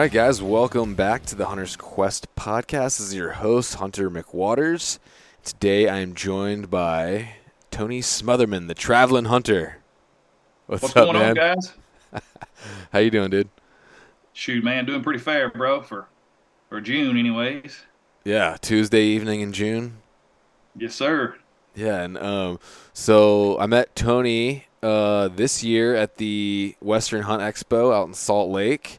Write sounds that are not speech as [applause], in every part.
Right, guys, welcome back to the Hunter's Quest podcast. This is your host, Hunter McWaters. Today I am joined by Tony Smotherman, the traveling hunter. What's, What's up, going man? on, guys? [laughs] How you doing, dude? Shoot, man, doing pretty fair, bro, for for June, anyways. Yeah, Tuesday evening in June. Yes, sir. Yeah, and um, so I met Tony uh, this year at the Western Hunt Expo out in Salt Lake,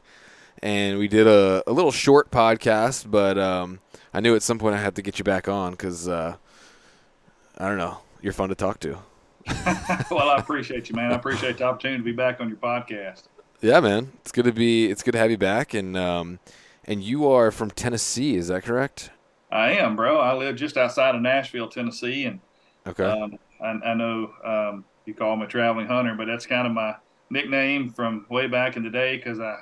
and we did a, a little short podcast. But um, I knew at some point I had to get you back on because uh, I don't know, you're fun to talk to. [laughs] well, I appreciate you, man. I appreciate the opportunity to be back on your podcast. Yeah, man, it's good to be. It's good to have you back, and um, and you are from Tennessee, is that correct? I am, bro. I live just outside of Nashville, Tennessee, and okay. Um, I, I, know um, you call me a traveling hunter, but that's kind of my nickname from way back in the day because I,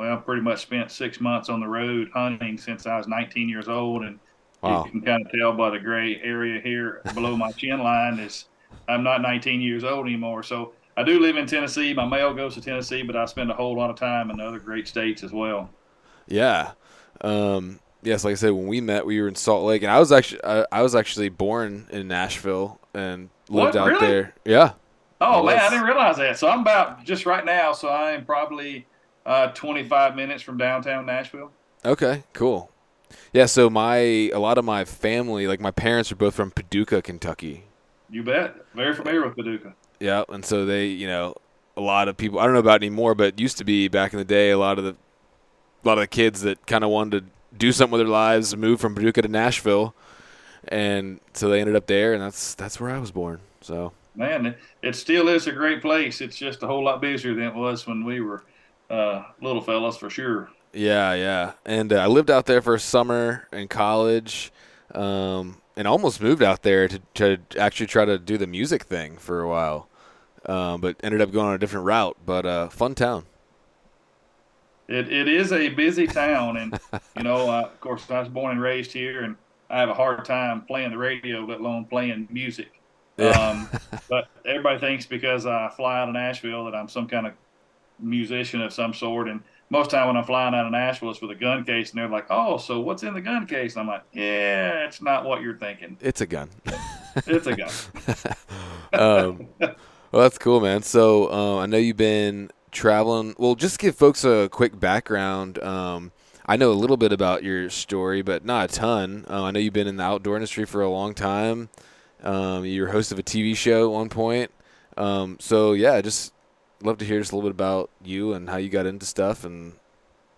well, pretty much spent six months on the road hunting since I was 19 years old, and wow. you can kind of tell by the gray area here below my chin line is I'm not 19 years old anymore. So I do live in Tennessee. My mail goes to Tennessee, but I spend a whole lot of time in other great states as well. Yeah. Um, yes, like I said, when we met, we were in Salt Lake, and I was actually I, I was actually born in Nashville and lived what, out really? there. Yeah. Oh man, I didn't realize that. So I'm about just right now. So I am probably uh, 25 minutes from downtown Nashville. Okay, cool. Yeah, so my a lot of my family, like my parents, are both from Paducah, Kentucky. You bet. Very familiar with Paducah. Yeah, and so they, you know, a lot of people. I don't know about anymore, but used to be back in the day. A lot of the, a lot of the kids that kind of wanted to do something with their lives moved from Paducah to Nashville, and so they ended up there, and that's that's where I was born. So man, it, still is a great place. It's just a whole lot busier than it was when we were uh, little fellas, for sure. Yeah, yeah, and uh, I lived out there for a summer in college. Um, and almost moved out there to, to actually try to do the music thing for a while, um, but ended up going on a different route. But uh, fun town. It, it is a busy town, and [laughs] you know, uh, of course, I was born and raised here, and I have a hard time playing the radio, let alone playing music. Yeah. Um, but everybody thinks because I fly out of Nashville that I'm some kind of musician of some sort, and most time when I'm flying out of Nashville, it's with a gun case, and they're like, "Oh, so what's in the gun case?" And I'm like, "Yeah, it's not what you're thinking. It's a gun. [laughs] it's a gun." [laughs] um, well, that's cool, man. So uh, I know you've been traveling. Well, just give folks a quick background. Um, I know a little bit about your story, but not a ton. Uh, I know you've been in the outdoor industry for a long time. Um, you were host of a TV show at one point. Um, so yeah, just love to hear just a little bit about you and how you got into stuff and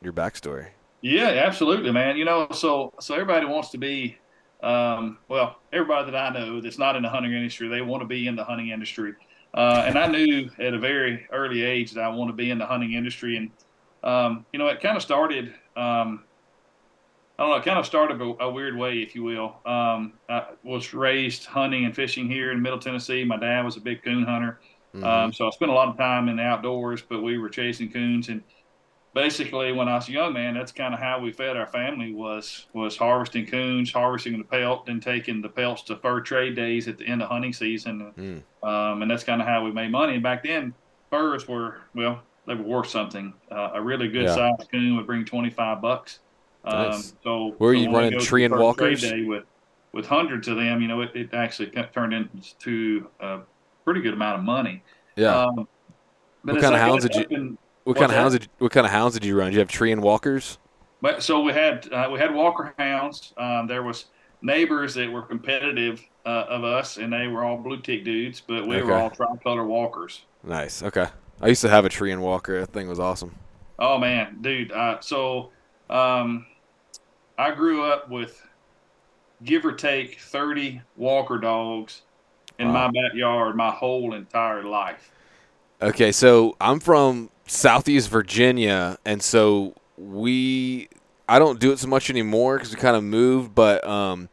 your backstory. Yeah, absolutely, man. You know, so so everybody wants to be, um, well, everybody that I know that's not in the hunting industry, they want to be in the hunting industry. Uh, and I knew at a very early age that I want to be in the hunting industry. And um, you know, it kind of started. Um, I don't know. It kind of started a, a weird way, if you will. Um, I was raised hunting and fishing here in Middle Tennessee. My dad was a big coon hunter. Mm-hmm. Um, so I spent a lot of time in the outdoors, but we were chasing coons and basically when I was a young man, that's kind of how we fed our family was was harvesting coons, harvesting the pelt, and taking the pelts to fur trade days at the end of hunting season. Mm. Um, and that's kind of how we made money. And back then, furs were well, they were worth something. Uh, a really good yeah. sized coon would bring twenty five bucks. Um, nice. So where are you running Treeing Walkers? Day with with hundreds of them, you know, it, it actually turned into a pretty good amount of money. Yeah. Um, what kind of hounds did you? What kind of hounds did you, What kind of hounds did you run? Did you have Treeing Walkers? But so we had uh, we had walker hounds. Um, there was neighbors that were competitive uh, of us, and they were all blue tick dudes, but we okay. were all tricolor walkers. Nice. Okay. I used to have a Treeing Walker. That thing was awesome. Oh man, dude. Uh, so um, I grew up with give or take thirty walker dogs in wow. my backyard my whole entire life. Okay, so I'm from Southeast Virginia, and so we I don't do it so much anymore because we kind of moved, but um,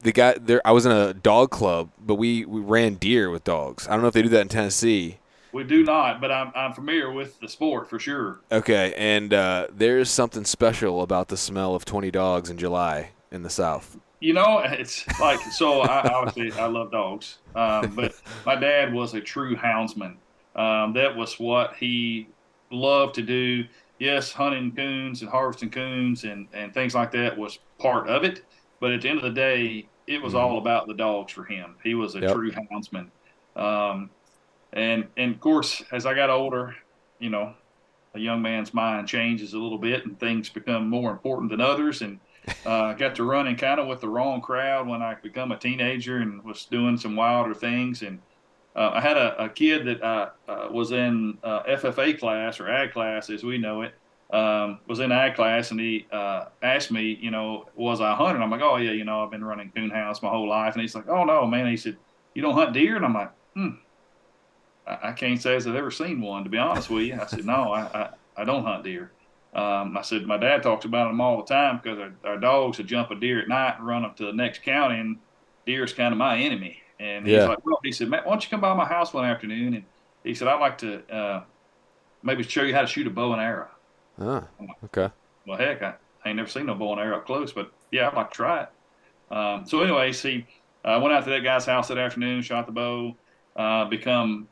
the guy there I was in a dog club, but we we ran deer with dogs. I don't know if they do that in Tennessee. We do not, but I'm, I'm familiar with the sport for sure. Okay, and uh, there's something special about the smell of 20 dogs in July in the South you know, it's like so. I, obviously, I love dogs, um, but my dad was a true houndsman. Um, that was what he loved to do. yes, hunting coons and harvesting coons and, and things like that was part of it. But at the end of the day, it was mm-hmm. all about the dogs for him. He was a yep. true houndsman. Um, and, and of course, as I got older, you know, a young man's mind changes a little bit and things become more important than others. And [laughs] uh, got to running kind of with the wrong crowd when I become a teenager and was doing some wilder things. And uh, I had a, a, kid that uh, was in uh, FFA class or ag class as we know it. Um, was in ag class and he uh, asked me, you know, was I hunting? I'm like, oh yeah, you know, I've been running coon house my whole life. And he's like, oh no, man. He said, you don't hunt deer? And I'm like, hmm, I, I can't say as I've ever seen one, to be honest with you. I said, no, I, I, I don't hunt deer. Um, I said, my dad talks about them all the time because our, our dogs would jump a deer at night and run up to the next county, and deer is kind of my enemy. And he's yeah. like, well, he said, Matt, why don't you come by my house one afternoon? And he said, I'd like to uh, maybe show you how to shoot a bow and arrow. Ah, okay. Well, heck, I, I, ain't never seen no bow and arrow up close, but yeah, I'd like to try it. Um, so, anyway, see, I uh, went out to that guy's house that afternoon, shot the bow, uh, become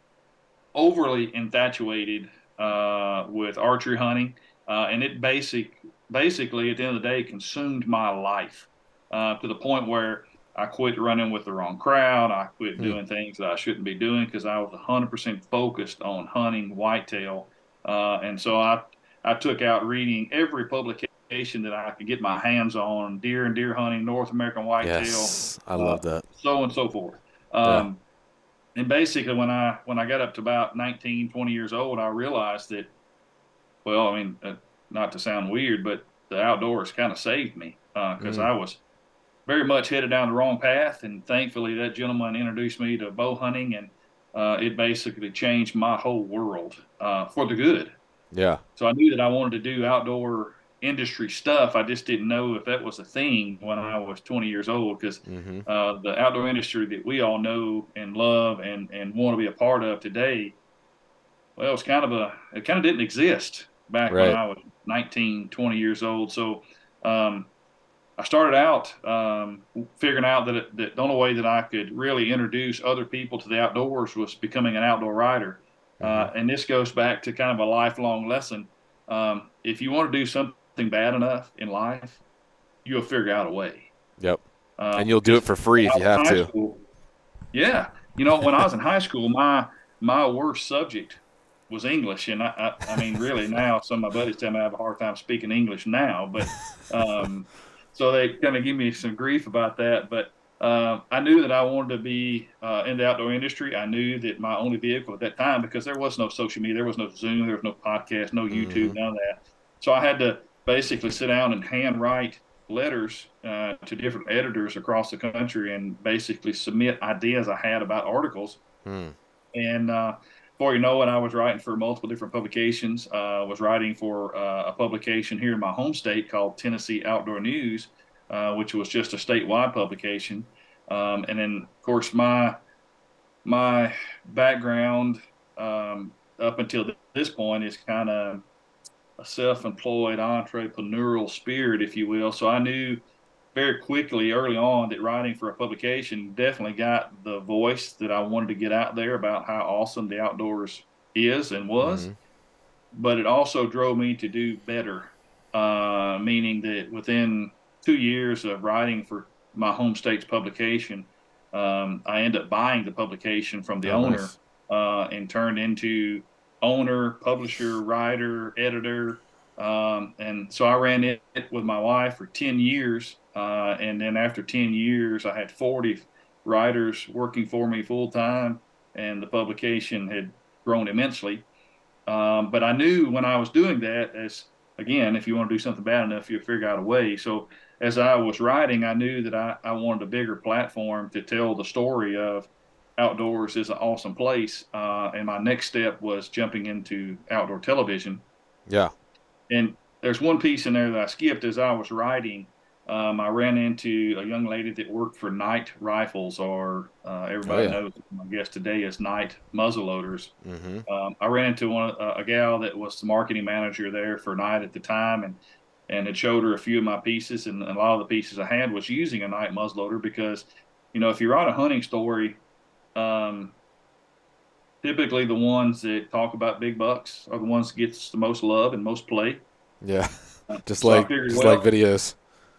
overly infatuated uh, with archery hunting, uh, and it basic basically at the end of the day consumed my life uh, to the point where I quit running with the wrong crowd. I quit mm. doing things that I shouldn't be doing because I was 100% focused on hunting whitetail, uh, and so I I took out reading every publication that I could get my hands on deer and deer hunting, North American whitetail. Yes, I love uh, that. So and so forth. Um, and basically when i when i got up to about 19 20 years old i realized that well i mean uh, not to sound weird but the outdoors kind of saved me because uh, mm. i was very much headed down the wrong path and thankfully that gentleman introduced me to bow hunting and uh, it basically changed my whole world uh, for the good yeah so i knew that i wanted to do outdoor industry stuff. I just didn't know if that was a thing when I was 20 years old because mm-hmm. uh, the outdoor industry that we all know and love and, and want to be a part of today, well, it's kind of a, it kind of didn't exist back right. when I was 19, 20 years old. So um, I started out um, figuring out that, it, that the only way that I could really introduce other people to the outdoors was becoming an outdoor rider. Uh, mm-hmm. Uh, and this goes back to kind of a lifelong lesson. Um, if you want to do something something bad enough in life, you'll figure out a way. Yep. Um, and you'll do it for free if you have to. School, yeah. You know, when I was in high school, my my worst subject was English, and I, I, I mean, really now some of my buddies tell me I have a hard time speaking English now, but um, so they kind of give me some grief about that. But uh, I knew that I wanted to be uh, in the outdoor industry. I knew that my only vehicle at that time, because there was no social media, there was no Zoom, there was no podcast, no YouTube, mm-hmm. none of that. So I had to basically sit down and handwrite letters uh, to different editors across the country and basically submit ideas I had about articles. Hmm. And uh, before you know it, I was writing for multiple different publications. Uh, was writing for uh, a publication here in my home state called Tennessee Outdoor News, uh, which was just a statewide publication. Um, and then, of course, my my background um, up until this point is kind of a self-employed entrepreneurial spirit, if you will. So I knew very quickly early on that writing for a publication definitely got the voice that I wanted to get out there about how awesome the outdoors is and was. Mm-hmm. But it also drove me to do better, uh, meaning that within two years of writing for my home state's publication, um, I ended up buying the publication from the oh, owner nice. uh, and turned into owner, publisher, writer, editor. Um, and so I ran it with my wife for 10 years. Uh, and then after 10 years, I had 40 writers working for me full time, and the publication had grown immensely. Um, but I knew when I was doing that, as again, if you want to do something bad enough, you'll figure out a way. So as I was writing, I knew that I, I wanted a bigger platform to tell the story of outdoors is an awesome place. Uh, and my next step was jumping into outdoor television. Yeah. And there's one piece in there that I skipped as I was writing. Um, I ran into a young lady that worked for Knight Rifles, or uh, everybody oh, yeah. knows, I guess today is Knight muzzleloaders. Mm-hmm. Um, I ran into one uh, a gal that was the marketing manager there for Knight at the time, and and it showed her a few of my pieces, and, and a lot of the pieces I had was using a Knight muzzleloader because, you know, if you write a hunting story um, typically the ones that talk about big bucks are the ones that gets the most love and most play. Yeah, [laughs] just so like figured, just well, like videos.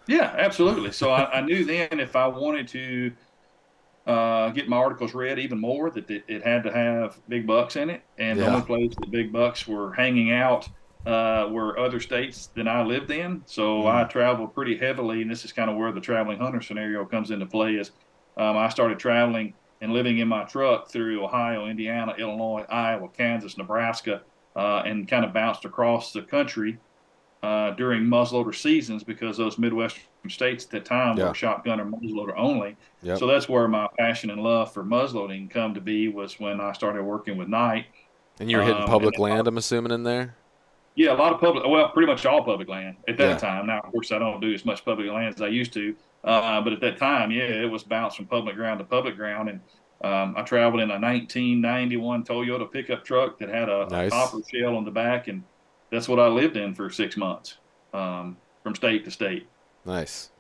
Yeah, absolutely. So I, I, knew then if I wanted to uh, get my articles read even more, that it, it, had to have big bucks in it, and yeah. the only place that big bucks were hanging out uh, were other states than I lived in. So mm. I traveled pretty heavily, and this is kind of where the traveling hunter scenario comes into play. Is um, I started traveling and living in my truck through Ohio, Indiana, Illinois, Iowa, Kansas, Nebraska, uh, and kind of bounced across the country uh, during muzzleloader seasons because those Midwestern states at that time yeah. were shotgun or muzzleloader only. Yep. So that's where my passion and love for muzzleloading come to be was when I started working with Knight. And you were hitting um, public land, I'm assuming, in there? Yeah, a lot of public, well, pretty much all public land at that yeah. time. Now, of course, I don't do as much public land as I used to. Uh, but at that time, yeah, it was bounced from public ground to public ground. And um, I traveled in a 1991 Toyota pickup truck that had a, nice. a copper shell on the back. And that's what I lived in for six months um, from state to state. Nice.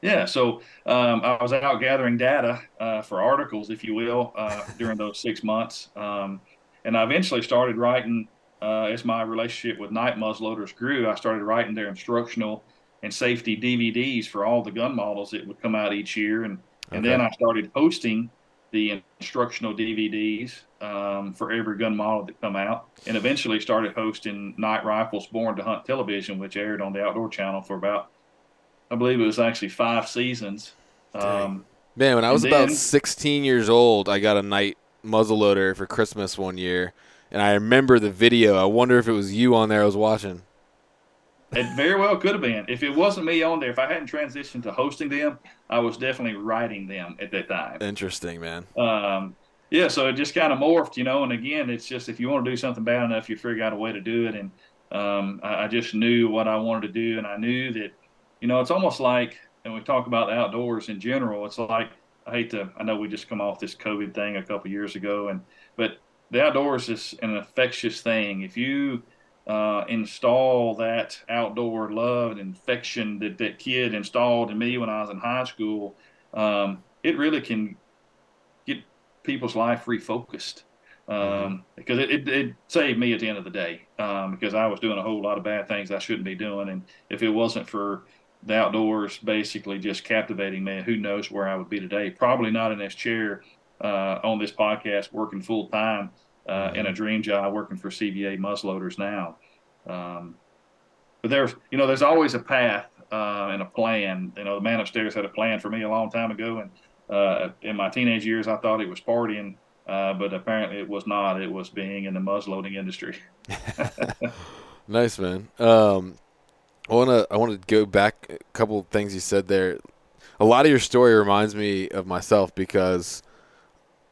Yeah, so um, I was out gathering data uh, for articles, if you will, uh, during those six months. Um, and I eventually started writing uh, as my relationship with Knight muzzleloaders grew, I started writing their instructional and safety DVDs for all the gun models that would come out each year, and okay. and then I started hosting the instructional DVDs um, for every gun model that come out, and eventually started hosting Knight Rifles Born to Hunt television, which aired on the Outdoor Channel for about, I believe it was actually five seasons. Um, Man, when I was then, about 16 years old, I got a Knight muzzleloader for Christmas one year and I remember the video. I wonder if it was you on there I was watching. It very well could have been. If it wasn't me on there, if I hadn't transitioned to hosting them, I was definitely writing them at that time. Interesting, man. Um, yeah, so it just kind of morphed, you know. And again, it's just if you want to do something bad enough, you figure out a way to do it. And um, I, I, just knew what I wanted to do, and I knew that, you know, it's almost like, and we talk about the outdoors in general. It's like I hate to. I know we just come off this COVID thing a couple years ago, and but the outdoors is an infectious thing. If you uh, install that outdoor love and infection that that kid installed in me when I was in high school, um, it really can get people's life refocused. Um, mm-hmm. because it, it, it, saved me at the end of the day um, because I was doing a whole lot of bad things I shouldn't be doing. And if it wasn't for the outdoors basically just captivating me, who knows where I would be today? Probably not in this chair uh, on this podcast working full time uh, mm-hmm. in a dream job working for CVA muzzleloaders now. Um, but there's, you know, there's always a path uh, and a plan. You know, the man upstairs had a plan for me a long time ago, and uh, in my teenage years, I thought it was partying, uh, but apparently it was not. It was being in the muzzleloading industry. [laughs] nice, man. Um, I want to I want to go back a couple of things you said there. A lot of your story reminds me of myself because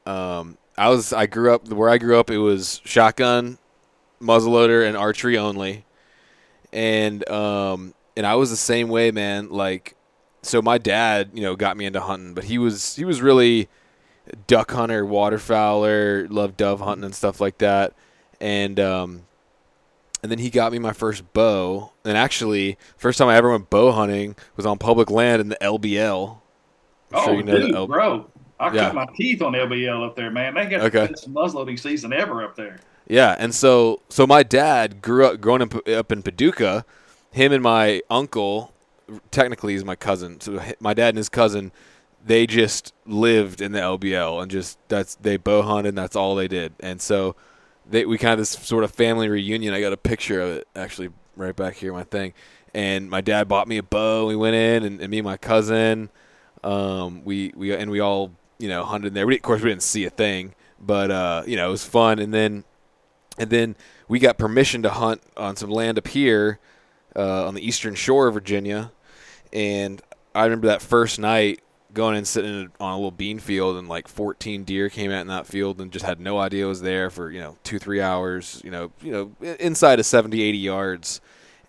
um, I was I grew up where I grew up. It was shotgun, muzzleloader, and archery only, and um and I was the same way, man. Like, so my dad, you know, got me into hunting, but he was he was really duck hunter, waterfowler, loved dove hunting and stuff like that, and um and then he got me my first bow. And actually, first time I ever went bow hunting was on public land in the LBL. I'm oh, sure you know dude, bro. I yeah. cut my teeth on LBL up there, man. They got okay. the best muzzleloading season ever up there. Yeah, and so so my dad grew up growing up, up in Paducah. Him and my uncle, technically, he's my cousin. So my dad and his cousin, they just lived in the LBL and just that's they bow hunted. and That's all they did. And so they we kind of this sort of family reunion. I got a picture of it actually right back here, my thing. And my dad bought me a bow. We went in, and, and me and my cousin, um, we we and we all you know, hunted there. We, of course, we didn't see a thing, but uh, you know, it was fun. And then, and then we got permission to hunt on some land up here uh, on the eastern shore of Virginia. And I remember that first night going and sitting on a little bean field, and like 14 deer came out in that field, and just had no idea it was there for you know two three hours. You know, you know, inside of 70 80 yards,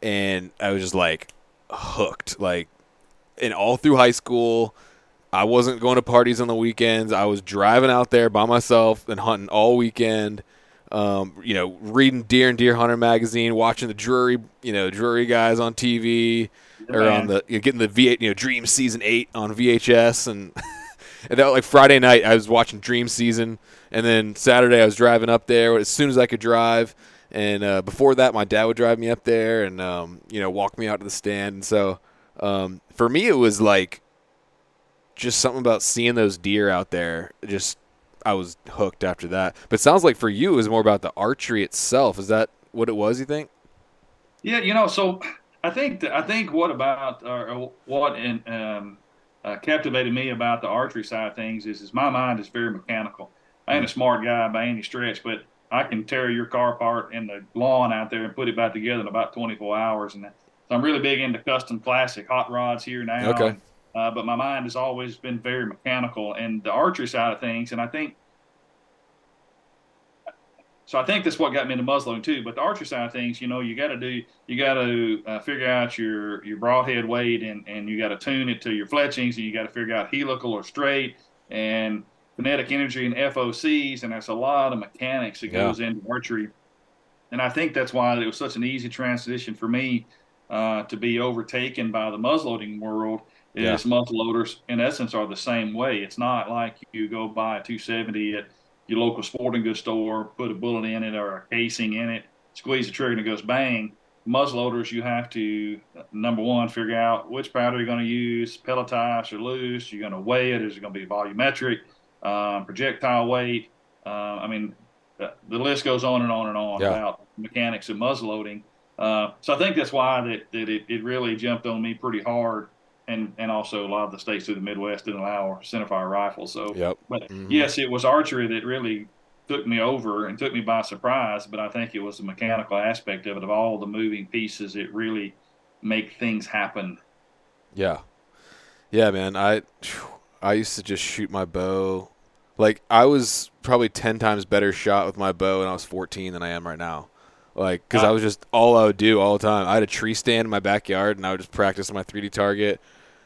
and I was just like hooked, like, and all through high school I wasn't going to parties on the weekends. I was driving out there by myself and hunting all weekend. Um, you know, reading Deer and Deer Hunter magazine, watching the Drury, you know, Drury guys on TV, or on the you know, getting the V8, you know, Dream Season Eight on VHS, and [laughs] and that like Friday night I was watching Dream Season, and then Saturday I was driving up there as soon as I could drive. And uh, before that, my dad would drive me up there and um, you know walk me out to the stand. And so um, for me, it was like just something about seeing those deer out there. Just I was hooked after that. But it sounds like for you, it was more about the archery itself. Is that what it was? You think? Yeah, you know, so I think I think what about or what in, um, uh, captivated me about the archery side of things is, is my mind is very mechanical. I ain't a smart guy by any stretch, but I can tear your car apart in the lawn out there and put it back together in about 24 hours. And so I'm really big into custom classic hot rods here now. Okay. Uh, but my mind has always been very mechanical and the archery side of things. And I think so I think that's what got me into muzzleloading too. But the archery side of things, you know, you got to do, you got to uh, figure out your your broadhead weight, and and you got to tune it to your fletchings, and you got to figure out helical or straight, and kinetic energy and FOCs, and there's a lot of mechanics that yeah. goes into archery. And I think that's why it was such an easy transition for me uh, to be overtaken by the muzzleloading world. Is yeah. muzzleloaders in essence are the same way. It's not like you go buy a 270 at your local sporting goods store, put a bullet in it or a casing in it, squeeze the trigger and it goes bang. Muzzleloaders, you have to number one figure out which powder you're going to use, pellet pelletized or loose. You're going to weigh it. Is it going to be volumetric, um, projectile weight? Uh, I mean, the, the, list goes on and on and on yeah. about mechanics of muzzleloading. Uh, so I think that's why that, that it, it really jumped on me pretty hard and and also a lot of the states through the Midwest didn't allow centerfire rifles. So, yep. but mm-hmm. yes, it was archery that really took me over and took me by surprise. But I think it was the mechanical aspect of it, of all the moving pieces, it really make things happen. Yeah, yeah, man. I I used to just shoot my bow. Like I was probably ten times better shot with my bow when I was 14 than I am right now. Like, because I was just all I would do all the time. I had a tree stand in my backyard, and I would just practice my 3D target.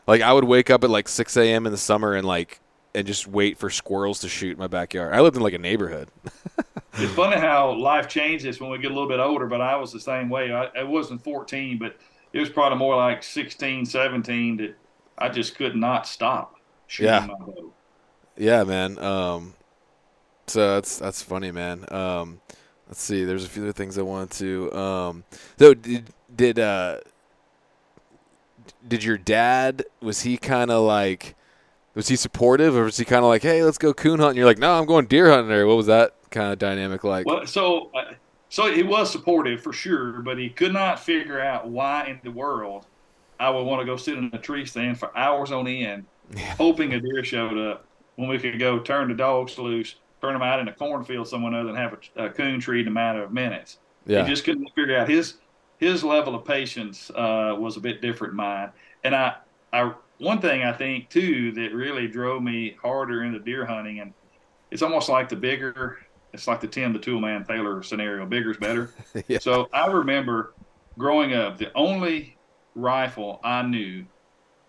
Like, I would wake up at like 6 a.m. in the summer and like and just wait for squirrels to shoot in my backyard. I lived in like a neighborhood. [laughs] it's funny how life changes when we get a little bit older, but I was the same way. I, I wasn't 14, but it was probably more like 16, 17 that I just could not stop shooting yeah. my bow. Yeah, man. Um, so that's that's funny, man. Um, let's see. There's a few other things I wanted to. Um, so did did uh, did your dad was he kind of like was he supportive or was he kind of like hey let's go coon hunting"? you're like no I'm going deer hunting or what was that kind of dynamic like? Well, so uh, so he was supportive for sure, but he could not figure out why in the world I would want to go sit in a tree stand for hours on end, [laughs] yeah. hoping a deer showed up when we could go turn the dogs loose turn them out in a cornfield somewhere other than have a, a coon tree in a matter of minutes. Yeah. He just couldn't figure out his his level of patience uh, was a bit different than mine. And I, I one thing I think too that really drove me harder into deer hunting, and it's almost like the bigger, it's like the Tim the Toolman Taylor scenario. Bigger's better. [laughs] yeah. So I remember growing up, the only rifle I knew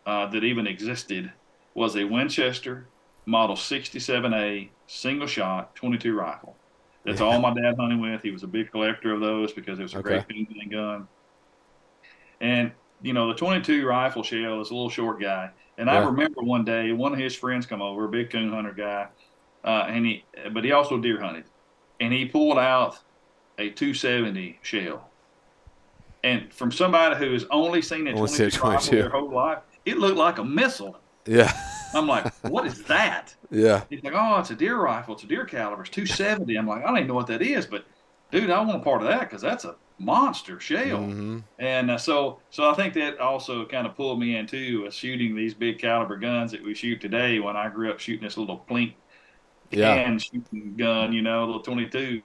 uh, that even existed was a Winchester Model 67A single shot 22 rifle. That's yeah. all my dad hunted with. He was a big collector of those because it was a okay. great feeling gun. And you know, the 22 rifle shell is a little short guy. And yeah. I remember one day one of his friends come over, a big coon hunter guy, uh, and he, but he also deer hunted, and he pulled out a 270 shell. And from somebody who has only seen a 22 rifle their whole life, it looked like a missile. Yeah. I'm like, what is that? Yeah. He's like, oh, it's a deer rifle. It's a deer caliber. It's 270. I'm like, I don't even know what that is, but dude, I want a part of that because that's a monster shell. Mm-hmm. And uh, so, so I think that also kind of pulled me into uh, shooting these big caliber guns that we shoot today. When I grew up shooting this little plink yeah. shooting gun, you know, little 22.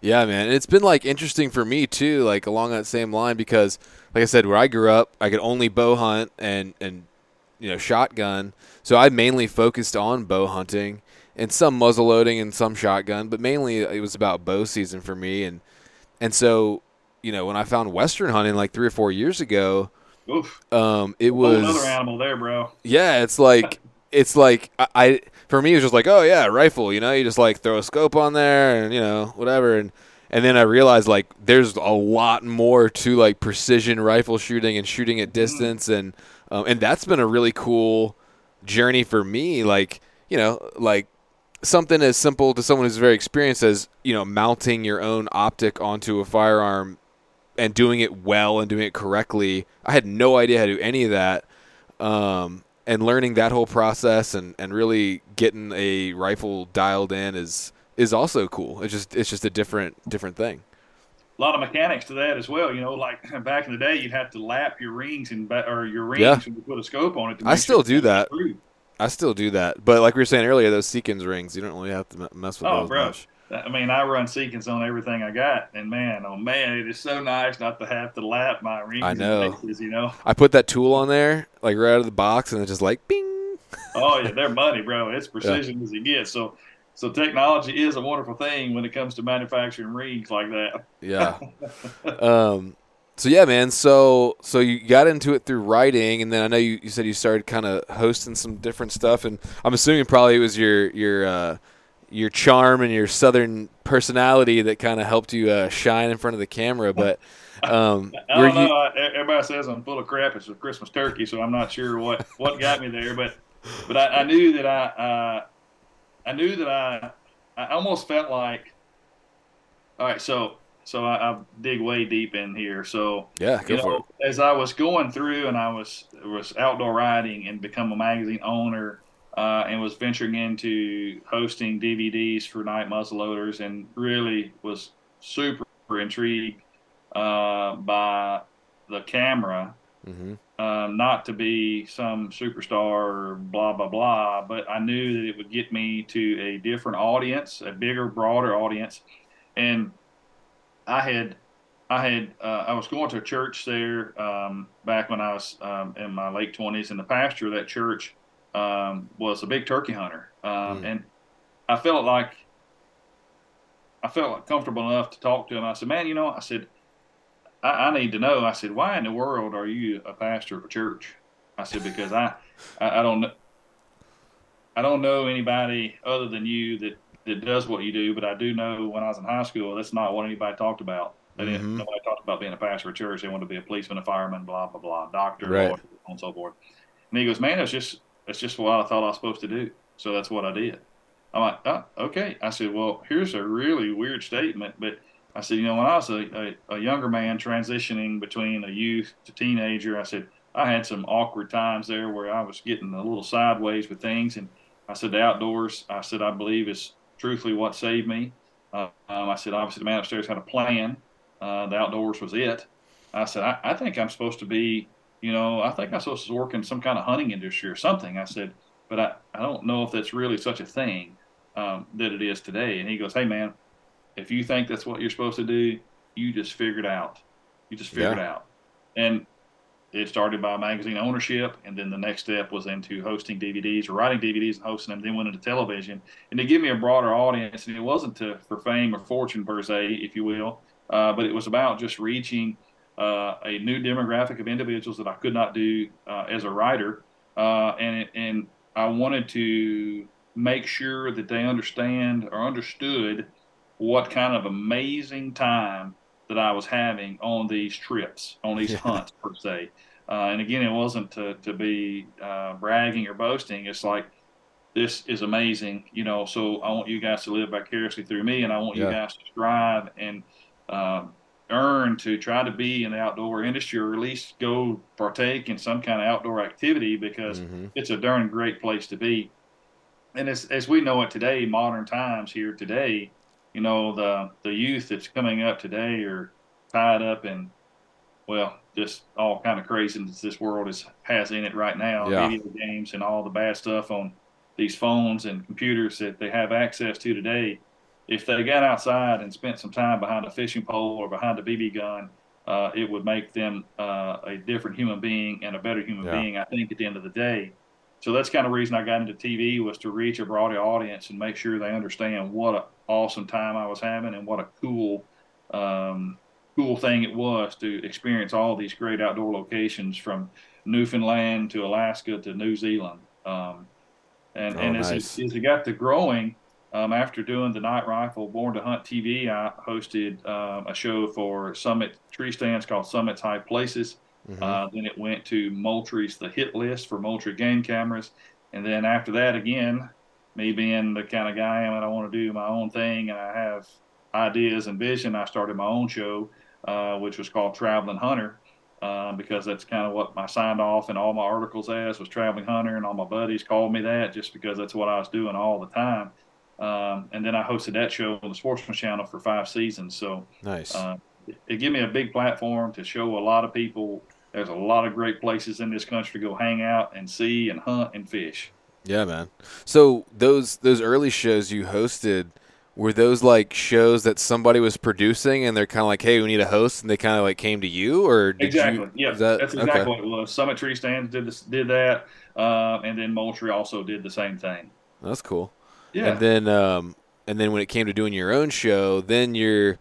Yeah, man. It's been like interesting for me too, like along that same line because, like I said, where I grew up, I could only bow hunt and and you know shotgun. So I mainly focused on bow hunting and some muzzle loading and some shotgun, but mainly it was about bow season for me. And and so you know when I found western hunting like three or four years ago, Oof. um, it was another animal there, bro. Yeah, it's like [laughs] it's like I, I for me it was just like oh yeah rifle, you know you just like throw a scope on there and you know whatever and and then I realized like there's a lot more to like precision rifle shooting and shooting at mm-hmm. distance, and um, and that's been a really cool journey for me, like you know, like something as simple to someone who's very experienced as you know mounting your own optic onto a firearm and doing it well and doing it correctly. I had no idea how to do any of that. Um, and learning that whole process and, and really getting a rifle dialed in is is also cool. It's just it's just a different different thing. A lot of mechanics to that as well. You know, like [laughs] back in the day, you'd have to lap your rings and or your rings Yeah. when you put a scope on it. To I still sure do that. I still do that, but like we were saying earlier, those Seekins rings, you don't really have to mess with Oh, those bro. much. I mean, I run Seekins on everything I got, and man, oh man, it is so nice not to have to lap my rings. I know. mixes, you know. I put that tool on there, like right out of the box, and it's just like bing. Oh yeah, they're money, bro. It's [laughs] precision as it gets. So, so technology is a wonderful thing when it comes to manufacturing rings like that. Yeah. [laughs] um. So yeah, man. So so you got into it through writing, and then I know you, you said you started kind of hosting some different stuff, and I'm assuming probably it was your your uh, your charm and your southern personality that kind of helped you uh, shine in front of the camera. But um, [laughs] I don't know. you? I, everybody says I'm full of crap. It's a Christmas turkey, so I'm not sure what what got me there. But but I, I knew that I uh, I knew that I I almost felt like. All right, so so I, I dig way deep in here. So Yeah, go you for it. as I was going through and I was was outdoor riding and become a magazine owner uh, and was venturing into hosting DVDs for Knight muzzleloaders and really was super intrigued uh, by the camera. hmm Um, not to be some superstar blah blah blah, but I knew that it would get me to a different audience, a bigger, broader audience, and I had I had uh, I was going to a church there um, back when I was um, in my late twenties, and the pastor of that church um, was a big turkey hunter, um, Mm. and I felt like I felt like comfortable enough to talk to him. I said, "Man, you know," I said, I, "I need to know." I said, "Why in the world are you a pastor of a church?" I said, "Because I I, I don't I don't know anybody other than you that that does what you do, but I do know when I was in high school, that's not what anybody talked about. They didn't, Mhm. nobody talked about being a pastor of a church. They wanted to be a policeman, a fireman, blah blah blah, doctor, Right. lawyer, on and so forth. And he goes, "Man, that's just that's just what I thought I was supposed to do. So that's what I did." I'm like, oh, "Okay." I said, "Well, here's a really weird statement, but." I said, you know, when I was a, a, a younger man transitioning between a youth to teenager, I said, I had some awkward times there where I was getting a little sideways with things. And I said, the outdoors, I said, I believe is truthfully what saved me. Uh, um, I said, obviously, the man upstairs had a plan. Uh, the outdoors was it. I said, I, I think I'm supposed to be, you know, I think I'm supposed to work in some kind of hunting industry or something. I said, but I, I don't know if that's really such a thing um, that it is today. And he goes, hey, man, if you think that's what you're supposed to do, you just figure it out. You just figure it out. And it started by magazine ownership, and then the next step was into hosting DVDs or writing DVDs and hosting them. Then went into television, and to give me a broader audience. And it wasn't to, for fame or fortune per se, if you will, uh, but it was about just reaching uh, a new demographic of individuals that I could not do uh, as a writer, uh, and it, and I wanted to make sure that they understand or understood what kind of amazing time that I was having on these trips, on these Yeah. hunts per se. Uh, and again, it wasn't to, to be uh, bragging or boasting. It's like, this is amazing, you know. So I want you guys to live vicariously through me, and I want you guys to strive and um, earn to try to be in the outdoor industry, or at least go partake in some kind of outdoor activity because Mhm. it's a darn great place to be. And as as we know it today, modern times here today, you know the the youth that's coming up today are tied up in well just all kind of craziness this world is has in it right now Yeah. video games and all the bad stuff on these phones and computers that they have access to today if they got outside and spent some time behind a fishing pole or behind a bb gun uh, it would make them uh, a different human being and a better human Yeah. being i think at the end of the day so that's kind of the reason I got into TV was to reach a broader audience and make sure they understand what an awesome time I was having and what a cool, um, cool thing it was to experience all these great outdoor locations from Newfoundland to Alaska to New Zealand. Um, and Oh, and as, nice. it, as it got to growing, um, after doing the Knight Rifle Born to Hunt TV, I hosted um, a show for Summit Tree Stands called Summit's High Places. Mhm. Uh, then it went to Moultrie's The Hit List for Moultrie game cameras. and then after that, again, me being the kind of guy I am, and I want to do my own thing, and I have ideas and vision. I started my own show, uh, which was called Traveling Hunter. Uh, because that's kind of what I signed off in all my articles as was traveling hunter, and all my buddies called me that just because that's what I was doing all the time. Um, and then I hosted that show on the Sportsman Channel for five seasons. So nice. Uh, it, it gave me a big platform to show a lot of people. There's a lot of great places in this country to go hang out and see and hunt and fish. Yeah, man. So those those early shows you hosted were those like shows that somebody was producing and they're kind of like, hey, we need a host, and they kind of like came to you, or exactly, you, yeah, that, that's exactly okay. what it was. Summit Tree Stands did this, did that, uh, and then Moultrie also did the same thing. That's cool. Yeah, and then um, and then when it came to doing your own show, then you're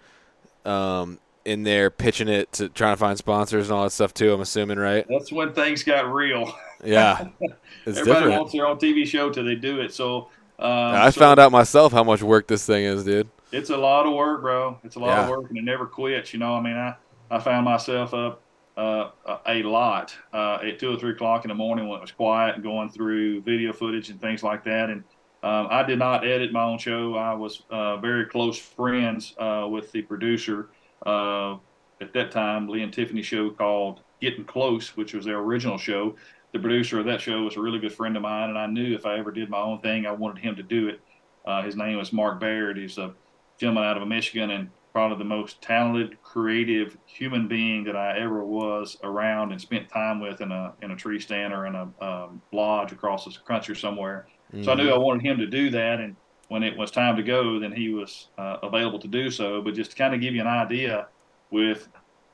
um, in there pitching it to trying to find sponsors and all that stuff too. I'm assuming, right? That's when things got real. [laughs] Yeah, [laughs] everybody different. wants their own TV show till they do it. So um, I so found out myself how much work this thing is, dude. It's a lot of work, bro. It's a lot yeah. of work, and it never quits. You know, I mean, I I found myself up uh, a lot uh, at two or three o'clock in the morning when it was quiet, and going through video footage and things like that. And um, I did not edit my own show. I was uh, very close friends uh, with the producer uh, at that time, Lee and Tiffany show called Getting Close, which was their original show the producer of that show was a really good friend of mine, and I knew if I ever did my own thing, I wanted him to do it. Uh, his name was Mark Baird. He's a gentleman out of Michigan and probably the most talented, creative human being that I ever was around and spent time with in a in a tree stand or in a um, lodge across the country somewhere. Mm-hmm. So I knew I wanted him to do that, and when it was time to go, then he was uh, available to do so. But just to kind of give you an idea, with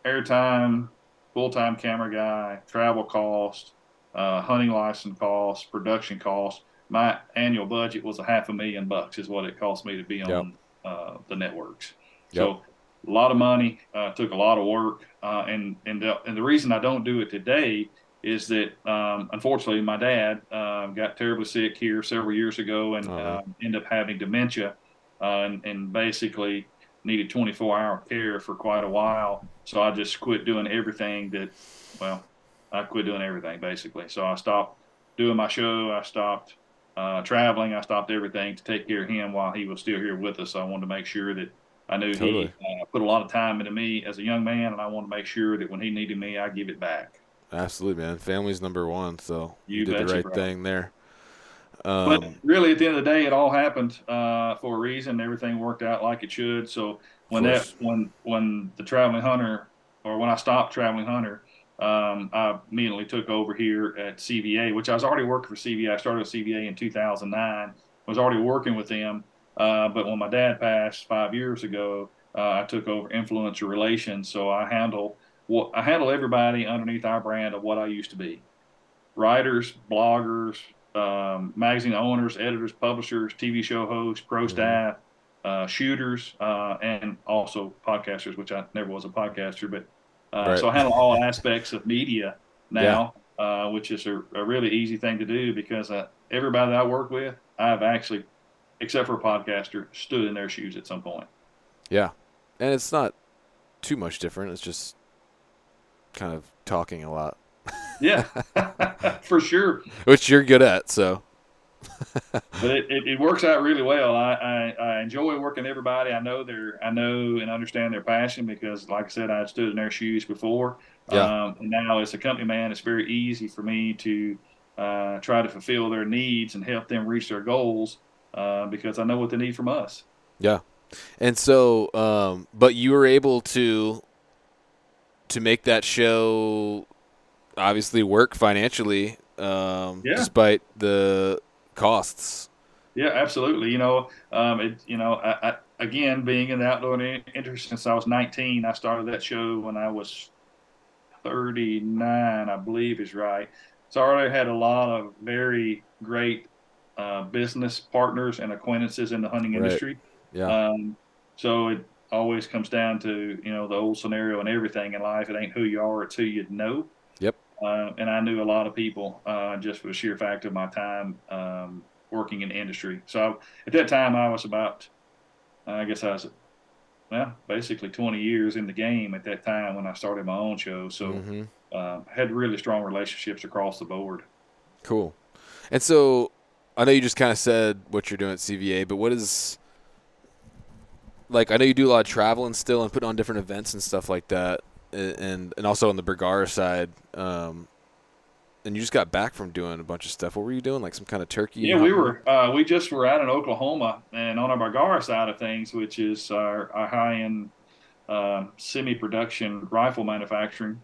airtime, full time camera guy, travel cost, uh, hunting license costs, production costs. My annual budget was a half a million bucks, is what it cost me to be on yep. uh, the networks. Yep. So a lot of money, uh, took a lot of work, uh, and and the, and the reason I don't do it today is that um, unfortunately my dad um, got terribly sick here several years ago and uh-huh. Ended up having dementia, uh, and, and basically needed 24 hour care for quite a while. So I just quit doing everything that, well, I quit doing everything basically. So I stopped doing my show. I stopped uh, traveling. I stopped everything to take care of him while he was still here with us. I wanted to make sure that I knew totally. he uh, put a lot of time into me as a young man, and I want to make sure that when he needed me, I give it back. Absolutely, man. Family's number one. So you, you did the right thing there. Um, but really, at the end of the day, it all happened uh, for a reason. Everything worked out like it should. So when that when when the traveling hunter or when I stopped traveling hunter, um, I immediately took over here at CVA, which I was already working for CVA. I started with CVA in 2009. Was already working with them, uh, but when my dad passed five years ago, uh, I took over influencer relations. So I handle what I handle everybody underneath our brand of what I used to be: writers, bloggers, um, magazine owners, editors, publishers, TV show hosts, pro mm-hmm. staff, uh, shooters, uh, and also podcasters. Which I never was a podcaster, but uh, right. So I handle all aspects of media now, yeah. uh, which is a, a, really easy thing to do because uh, everybody that I work with, I've actually, except for a podcaster, stood in their shoes at some point. Yeah, and it's not too much different. It's just kind of talking a lot. yeah, [laughs] [laughs] for sure. Which you're good at, so but it, it, it, works out really well. I, I, I, enjoy working with everybody. I know their I know and understand their passion because, like I said, I stood in their shoes before. Yeah. Um, and now, as a company man, it's very easy for me to uh, try to fulfill their needs and help them reach their goals uh, because I know what they need from us. Yeah. And so, um, but you were able to to make that show obviously work financially um, yeah. despite the costs. Yeah, absolutely. You know, um, it, you know, I, I, again, being in the outdoor industry since I was 19, I started that show when I was 39, I believe is right. So I already had a lot of very great uh, business partners and acquaintances in the hunting right. industry. Yeah. Um, so it always comes down to you know the old scenario and everything in life. It ain't who you are; it's who you know. Uh, and I knew a lot of people uh, just for the sheer fact of my time um, working in the industry. So at that time, I was about, I guess I was, well, basically 20 years in the game at that time when I started my own show. So mm-hmm. uh, had really strong relationships across the board. Cool. And so, I know you just kind of said what you're doing at CVA, but what is like? I know you do a lot of traveling still and putting on different events and stuff like that, and and also on the Bergara side. Um, and you just got back from doing a bunch of stuff. What were you doing? Like some kind of turkey? Yeah, we were. Uh, we just were out in Oklahoma, and on our Bergara side of things, which is our, our high-end uh, semi-production rifle manufacturing,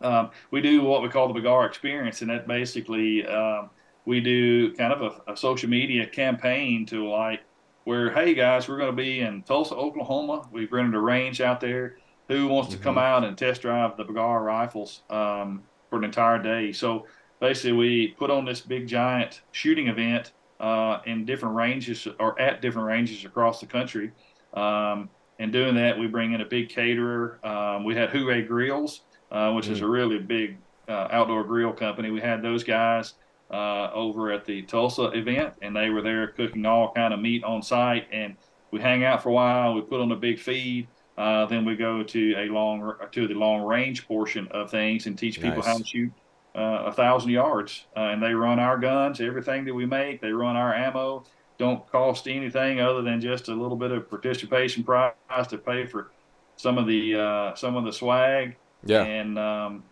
um, we do what we call the Bergara Experience, and that basically um, we do kind of a, a, social media campaign to like where, hey guys, we're going to be in Tulsa, Oklahoma. We've rented a range out there. Who wants mm-hmm. to come mm-hmm. out and test drive the Bergara rifles? Um, for an entire day. So basically, we put on this big giant shooting event uh, in different ranges or at different ranges across the country. Um, and doing that, we bring in a big caterer. Um, we had Hooray Grills, uh, which mm. is a really big uh, outdoor grill company. We had those guys uh, over at the Tulsa event, and they were there cooking all kind of meat on site. And we hang out for a while. We put on a big feed. Uh, then we go to a long to the long range portion of things and teach people nice. how to shoot uh, a thousand yards. Uh, and they run our guns, everything that we make. They run our ammo. Don't cost anything other than just a little bit of participation price to pay for some of the uh, some of the swag. Yeah. And um,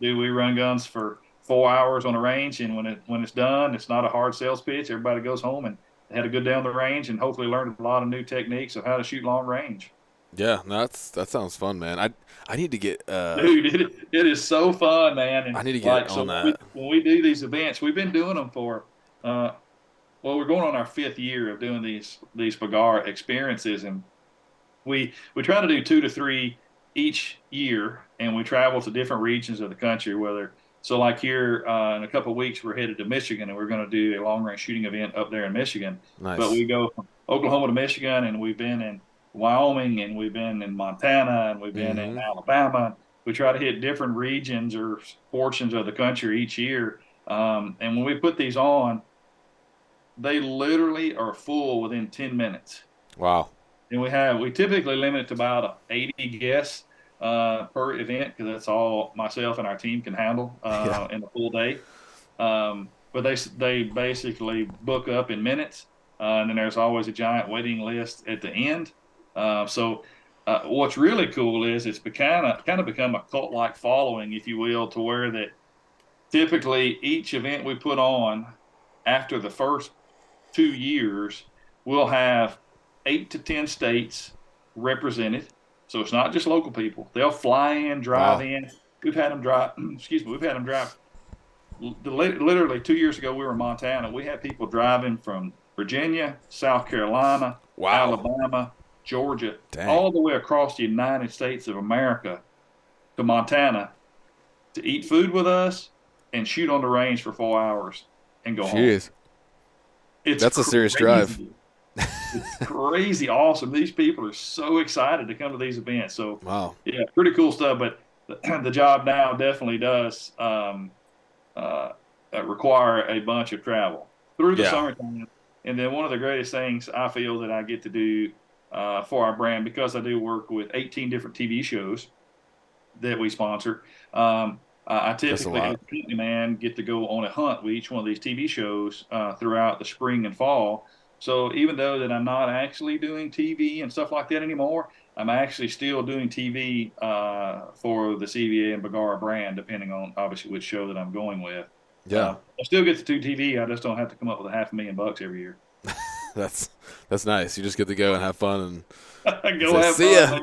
do we run guns for four hours on a range? And when it when it's done, it's not a hard sales pitch. Everybody goes home and had a good day on the range and hopefully learned a lot of new techniques of how to shoot long range. Yeah, no, that's that sounds fun, man. I I need to get uh, dude. It, it is so fun, man. And I need to get like, on so that. When we, when we do these events, we've been doing them for, uh, well, we're going on our fifth year of doing these these Bergara experiences, and we we try to do two to three each year, and we travel to different regions of the country. Whether so, like here uh, in a couple of weeks, we're headed to Michigan, and we're going to do a long range shooting event up there in Michigan. Nice. But we go from Oklahoma to Michigan, and we've been in Wyoming and we've been in Montana and we've been mm-hmm. in Alabama. We try to hit different regions or portions of the country each year. Um, and when we put these on, they literally are full within 10 minutes. Wow. And we have, we typically limit it to about 80 guests uh, per event because that's all myself and our team can handle uh, [laughs] yeah. in a full day. Um, but they, they basically book up in minutes. Uh, and then there's always a giant waiting list at the end. Uh, so uh, what's really cool is it's kind of kind of become a cult like following, if you will, to where that typically each event we put on after the first two years we'll have eight to ten states represented. So it's not just local people. They'll fly in, drive wow. in. We've had them drive. [clears throat] excuse me. We've had them drive. Literally two years ago, we were in Montana. We had people driving from Virginia, South Carolina, wow. Alabama, Georgia, Dang. all the way across the United States of America to Montana to eat food with us and shoot on the range for four hours and go Jeez. home. It's That's crazy. a serious drive. it's crazy awesome. These people are so excited to come to these events. So, wow. yeah, pretty cool stuff. But the, [clears throat] the job now definitely does um, uh, require a bunch of travel through the yeah. summertime. And then one of the greatest things I feel that I get to do uh, for our brand because I do work with 18 different TV shows that we sponsor. Um, I typically, man, get to go on a hunt with each one of these TV shows uh, throughout the spring and fall. So even though that I'm not actually doing TV and stuff like that anymore, I'm actually still doing TV uh, for the CVA and Bergara brand, depending on obviously which show that I'm going with. Yeah, uh, I still get to do TV. I just don't have to come up with a half a million bucks every year. [laughs] [laughs] that's that's nice. You just get to go and have fun and [laughs] go say, have see fun.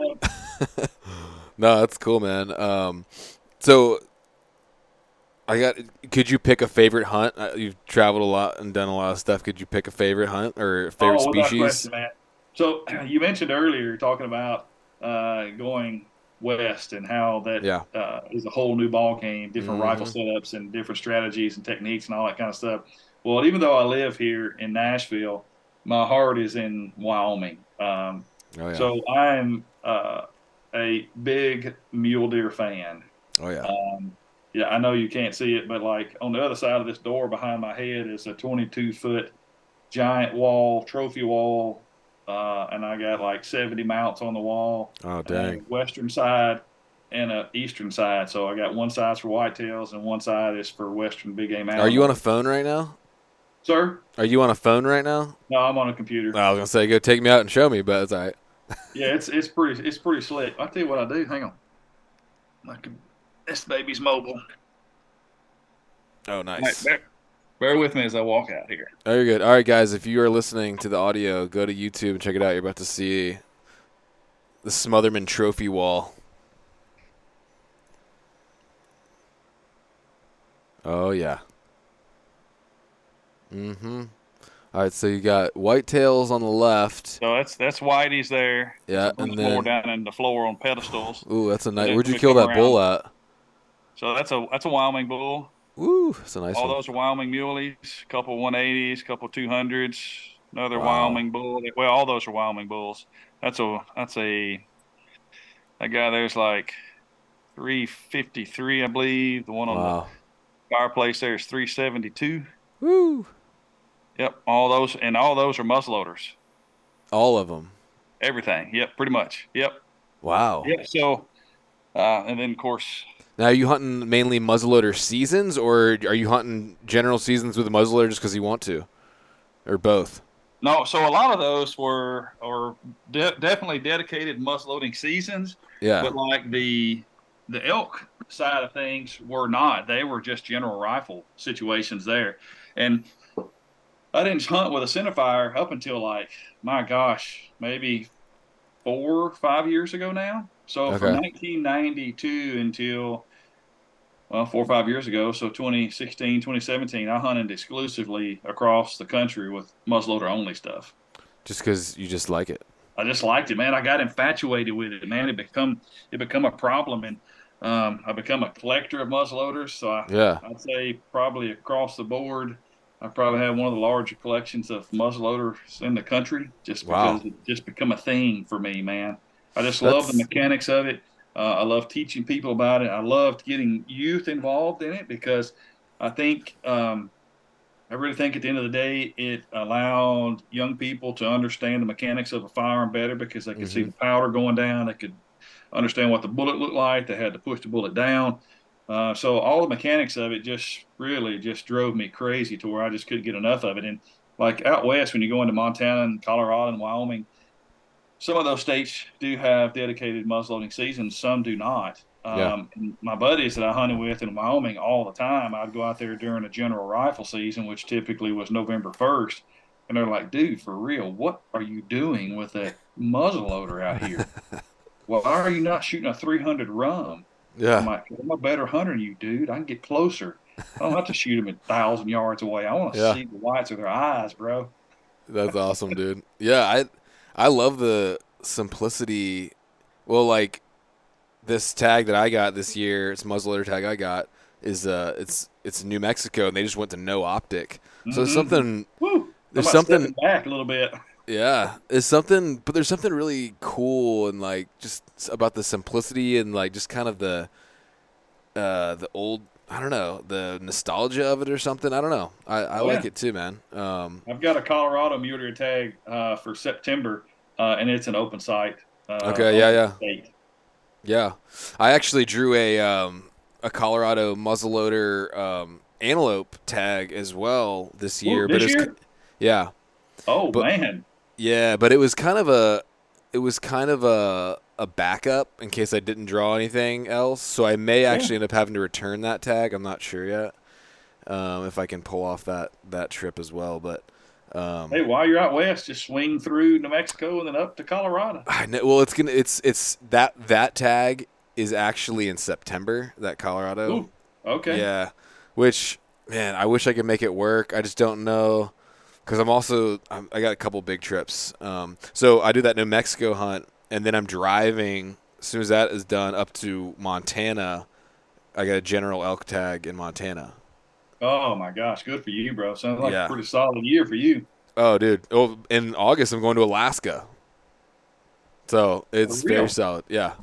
Ya. [laughs] no, that's cool, man. Um, so I got. Could you pick a favorite hunt? Uh, you've traveled a lot and done a lot of stuff. Could you pick a favorite hunt or favorite oh, species? Question, man. So [clears throat] you mentioned earlier talking about uh, going west and how that yeah. uh, is a whole new ball game, different mm-hmm. rifle setups and different strategies and techniques and all that kind of stuff. Well, even though I live here in Nashville, my heart is in Wyoming. Um, oh, yeah. So I'm uh, a big mule deer fan. Oh yeah. Um, yeah, I know you can't see it, but like on the other side of this door behind my head is a 22 foot giant wall, trophy wall, uh, and I got like 70 mounts on the wall. Oh dang! western side, and a eastern side. So I got one side for whitetails and one side is for western big game. Animals. Are you on a phone right now? Sir? Are you on a phone right now? No, I'm on a computer. I was gonna say go take me out and show me, but it's all right. yeah, it's it's pretty it's pretty slick. I'll tell you what I do. Hang on. I can, this baby's mobile. Oh, nice. Right, bear, bear, with me as I walk out here. Oh, you're good. All right, guys. If you are listening to the audio, go to YouTube and check it out. You're about to see the Smotherman Trophy wall. Oh yeah. Mm-hmm. All right, so you got whitetails on the left. So that's that's whitey's there. Yeah, and then more down in the floor on pedestals. Ooh, that's a nice. Where'd you kill that around. bull at? So that's a that's a Wyoming bull. Ooh, that's a nice. One. All one. those are Wyoming muleys. Couple 180s, couple 200s. Another wow. Wyoming bull. Well, all those are Wyoming bulls. That's a that's a that guy there's like 353, I believe. The one on wow. the fireplace there is 372. Woo. Yep, all those and all those are muzzleloaders. All of them. Everything. Yep, pretty much. Yep. Wow. Yep. So, uh, and then of course. Now, are you hunting mainly muzzleloader seasons, or are you hunting general seasons with a muzzleloader just because you want to, or both? No, so a lot of those were or de- definitely dedicated muzzleloading seasons. Yeah. But like the the elk side of things were not. They were just general rifle situations there, and I didn't hunt with a centerfire up until like my gosh, maybe four, five years ago now. So okay. from 1992 until well, four or five years ago, so 2016, 2017, I hunted exclusively across the country with muzzleloader only stuff. Just because you just like it. I just liked it, man. I got infatuated with it, man. It become it become a problem, and um, I become a collector of muzzleloaders. So I, yeah, I'd say probably across the board, I probably have one of the larger collections of muzzleloaders in the country, just because wow. it just become a thing for me, man. I just That's... love the mechanics of it. Uh, I love teaching people about it. I loved getting youth involved in it because I think um, I really think at the end of the day it allowed young people to understand the mechanics of a firearm better because they could mm-hmm. see the powder going down. They could understand what the bullet looked like. They had to push the bullet down. Uh, so all the mechanics of it just really just drove me crazy to where I just couldn't get enough of it. And like out west, when you go into Montana and Colorado and Wyoming, some of those states do have dedicated muzzleloading seasons. Some do not. Um, yeah. My buddies that I hunted with in Wyoming all the time, I'd go out there during a general rifle season, which typically was November 1st. And they're like, dude, for real, what are you doing with a muzzleloader out here? well, [laughs] why are you not shooting a 300 rum? Yeah. I'm like, I'm a better hunter than you, dude. I can get closer. I don't have to shoot them a thousand yards away. I want to yeah. see the whites of their eyes, bro. That's awesome, dude. Yeah, I I love the simplicity. Well, like this tag that I got this year, it's muzzleloader tag I got is uh it's it's New Mexico and they just went to no optic. So mm-hmm. there's something Woo. there's something back a little bit. Yeah, it's something, but there's something really cool and like just about the simplicity and like just kind of the uh the old I don't know the nostalgia of it or something. I don't know. I, I oh, like yeah. it too, man. Um, I've got a Colorado mule deer tag uh, for September, uh, and it's an open sight. Uh, okay, yeah, yeah, state. yeah. I actually drew a um, a Colorado muzzleloader um, antelope tag as well this year, Ooh, this but year? yeah. Oh but, man. Yeah, but it was kind of a it was kind of a a backup in case I didn't draw anything else. So I may actually end up having to return that tag. I'm not sure yet um, if I can pull off that that trip as well. But um, hey, while you're out west, just swing through New Mexico and then up to Colorado. I know. Well, it's gonna it's it's that that tag is actually in September. That Colorado. Ooh, okay. Yeah, which man, I wish I could make it work. I just don't know because I'm also I'm, i got a couple big trips. Um, so I do that New Mexico hunt, and then I'm driving as soon as that is done up to Montana. I got a general elk tag in Montana. Oh my gosh, good for you, bro. Sounds like yeah. a pretty solid year for you. Oh, dude. Oh, in August I'm going to Alaska. So it's very solid. Yeah.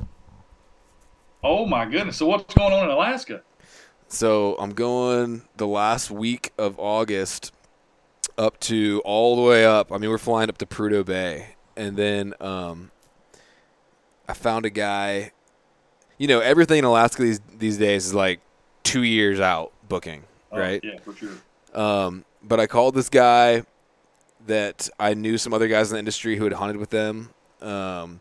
Oh my goodness. So what's going on in Alaska? So I'm going the last week of August up to all the way up. I mean, we're flying up to Prudhoe Bay, and then um, I found a guy. you know everything in Alaska these these days is like two years out booking, Oh, right? Yeah, for sure. Um, but I called this guy that I knew some other guys in the industry who had hunted with them, um,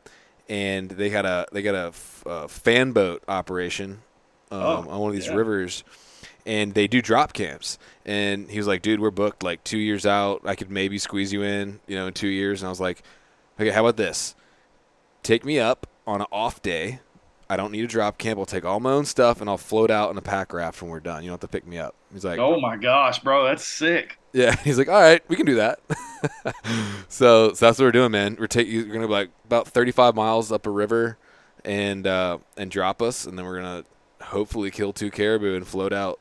and they had a they got a, fan boat operation um, Oh, on one of these yeah. rivers, and they do drop camps. And he was like, "Dude, we're booked like two years out. I could maybe squeeze you in, you know, in two years." And I was like, "Okay, how about this? Take me up on an off day." I don't need a drop camp. I'll take all my own stuff and I'll float out in a pack raft when we're done. You don't have to pick me up. He's like, Oh my gosh, bro, that's sick. yeah, [laughs] he's like, all right, we can do that. [laughs] so, so that's what we're doing, man. We're taking, we're gonna be like about 35 miles up a river, and uh, and drop us, and then we're gonna hopefully kill two caribou and float out.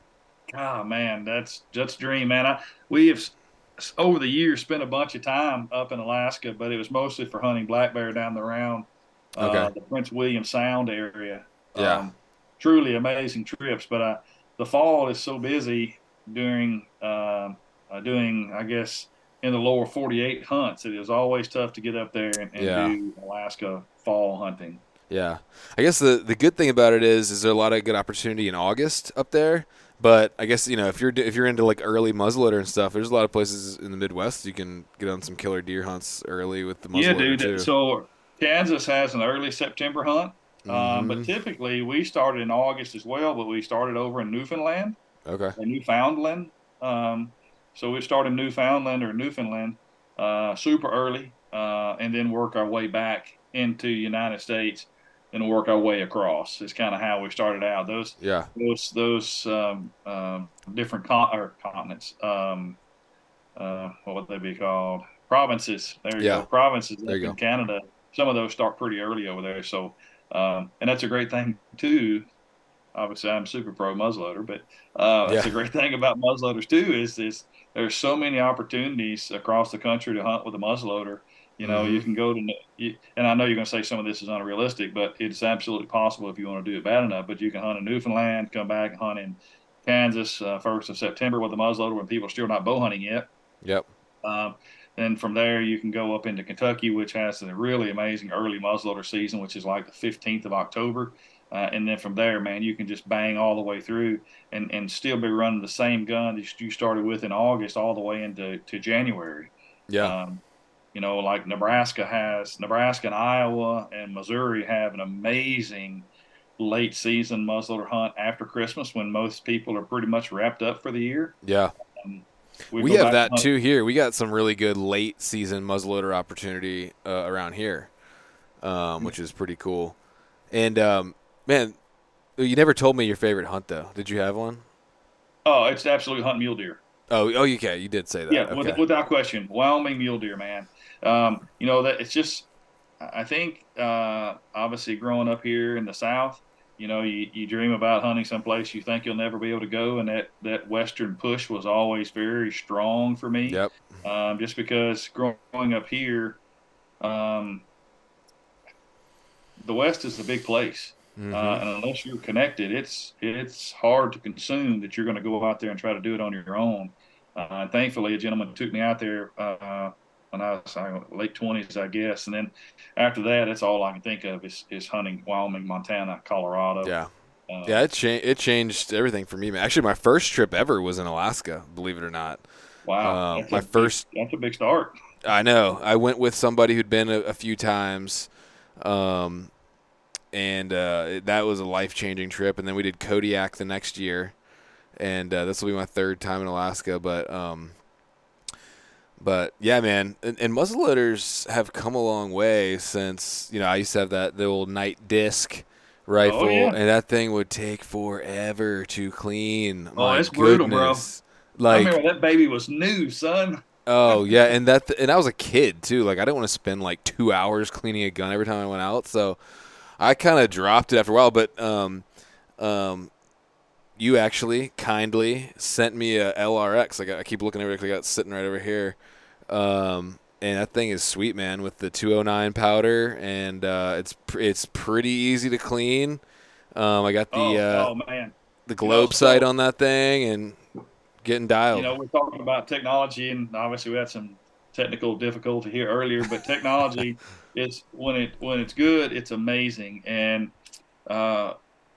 Ah, man, that's that's a dream, man. I, we have over the years spent a bunch of time up in Alaska, but it was mostly for hunting black bear down the round, uh, the Prince William Sound area. Yeah. Um, truly amazing trips, but uh, the fall is so busy during um uh, doing, I guess, in the lower 48 hunts. It is always tough to get up there and, and Yeah. do Alaska fall hunting. Yeah, I guess the the good thing about it is, is there a lot of good opportunity in August up there. But I guess you know if you're if you're into like early muzzleloader and stuff, there's a lot of places in the Midwest you can get on some killer deer hunts early with the muzzleloader Yeah, dude. too. So Kansas has an early September hunt. Um, but Mhm. typically, we started in August as well, but we started over in Newfoundland okay, or Newfoundland. Um, so we started in Newfoundland or Newfoundland uh, super early, uh, and then work our way back into United States, and work our way across. Is kind of how we started out. Those yeah, those those um, um, different con- or continents. Um, uh, what would they be called? Provinces. There you Yeah. go. Provinces There in go. Canada. Some of those start pretty early over there. So, um, and that's a great thing too. Obviously, I'm super pro muzzleloader, but uh, that's Yeah. a great thing about muzzleloaders too. Is is there's so many opportunities across the country to hunt with a muzzleloader. You know, you Mhm. can go to, and I know you're going to say some of this is unrealistic, but it's absolutely possible if you want to do it bad enough. But you can hunt in Newfoundland, come back and hunt in Kansas uh, first of September with a muzzleloader when people are still not bow hunting yet. yep, Um, then from there, you can go up into Kentucky, which has a really amazing early muzzleloader season, which is like the 15th of October. Uh, and then from there, man, you can just bang all the way through and, and still be running the same gun that you started with in August all the way into to January. yeah, Um, you know, like Nebraska has, Nebraska and Iowa and Missouri have an amazing late season muzzleloader hunt after Christmas when most people are pretty much wrapped up for the year. yeah. We, We have that too here. We got some really good late season muzzleloader opportunity uh, around here, um, which is pretty cool. And um, man, you never told me your favorite hunt though. Did you have one? Oh, it's absolutely hunt mule deer. Oh, oh, okay, you did say that. Yeah, okay. with, without question, Wyoming mule deer, man. Um, you know that it's just. I think uh, obviously growing up here in the South, you know, you, you dream about hunting someplace you think you'll never be able to go, and that that Western push was always very strong for me. Yep. Um, just because growing up here, um, the West is the big place. Mhm. Uh, and unless you're connected, it's it's hard to consume that you're going to go out there and try to do it on your own. Uh, and thankfully, a gentleman took me out there uh, when I was I late twenties, I guess. And then after that, that's all I can think of is, is hunting Wyoming, Montana, Colorado. yeah, Uh, yeah. It changed. It changed everything for me. Actually, my first trip ever was in Alaska. Believe it or not. Wow. Uh, my big- first- that's a big start. I know. I went with somebody who'd been a, a few times, um, and uh, that was a life changing trip. And then we did Kodiak the next year, and uh, this will be my third time in Alaska. But um, but yeah, man, and, and muzzleloaders have come a long way since you know I used to have that the old Knight disc rifle, Oh, yeah. and that thing would take forever to clean. Oh, My it's brutal, bro. goodness. I Like remember that baby was new, son. Oh yeah, and that and I was a kid too. Like I didn't want to spend like two hours cleaning a gun every time I went out, so I kind of dropped it after a while. But um, um, you actually kindly sent me a LRX. I got I keep looking over it 'cause I got it sitting right over here. Um, and that thing is sweet, man, with the 209 powder, and uh, it's pr- it's pretty easy to clean. Um, I got the oh, uh, oh man. the globe so- sight on that thing, and getting dialed. You know, we're talking about technology, and obviously we had some technical difficulty here earlier. But technology [laughs] is when it when it's good, it's amazing. And uh,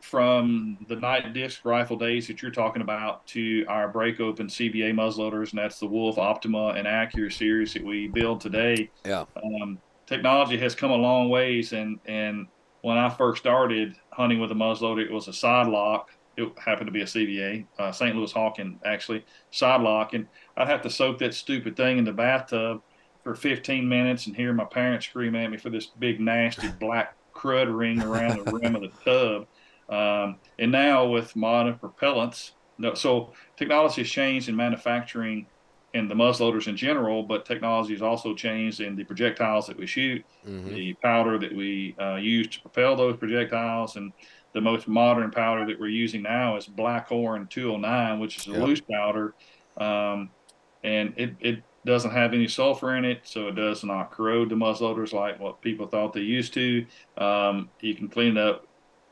from the Knight disc rifle days that you're talking about to our break open CVA muzzleloaders, and that's the Wolf Optima and Accura series that we build today. Yeah. Um, technology has come a long ways, and and when I first started hunting with a muzzleloader, it was a side lock. It happened to be a CVA, uh, St. Louis Hawken, actually, side lock, and I'd have to soak that stupid thing in the bathtub for 15 minutes and hear my parents scream at me for this big nasty [laughs] black crud ring around the rim of the tub. Um, and now with modern propellants, so technology has changed in manufacturing and the muzzleloaders in general, but technology has also changed in the projectiles that we shoot, mm-hmm. the powder that we uh, use to propel those projectiles, and the most modern powder that we're using now is Blackhorn 209, which is a yep. loose powder, um, and it, it doesn't have any sulfur in it, so it does not corrode the muzzleloaders like what people thought they used to. Um, you can clean up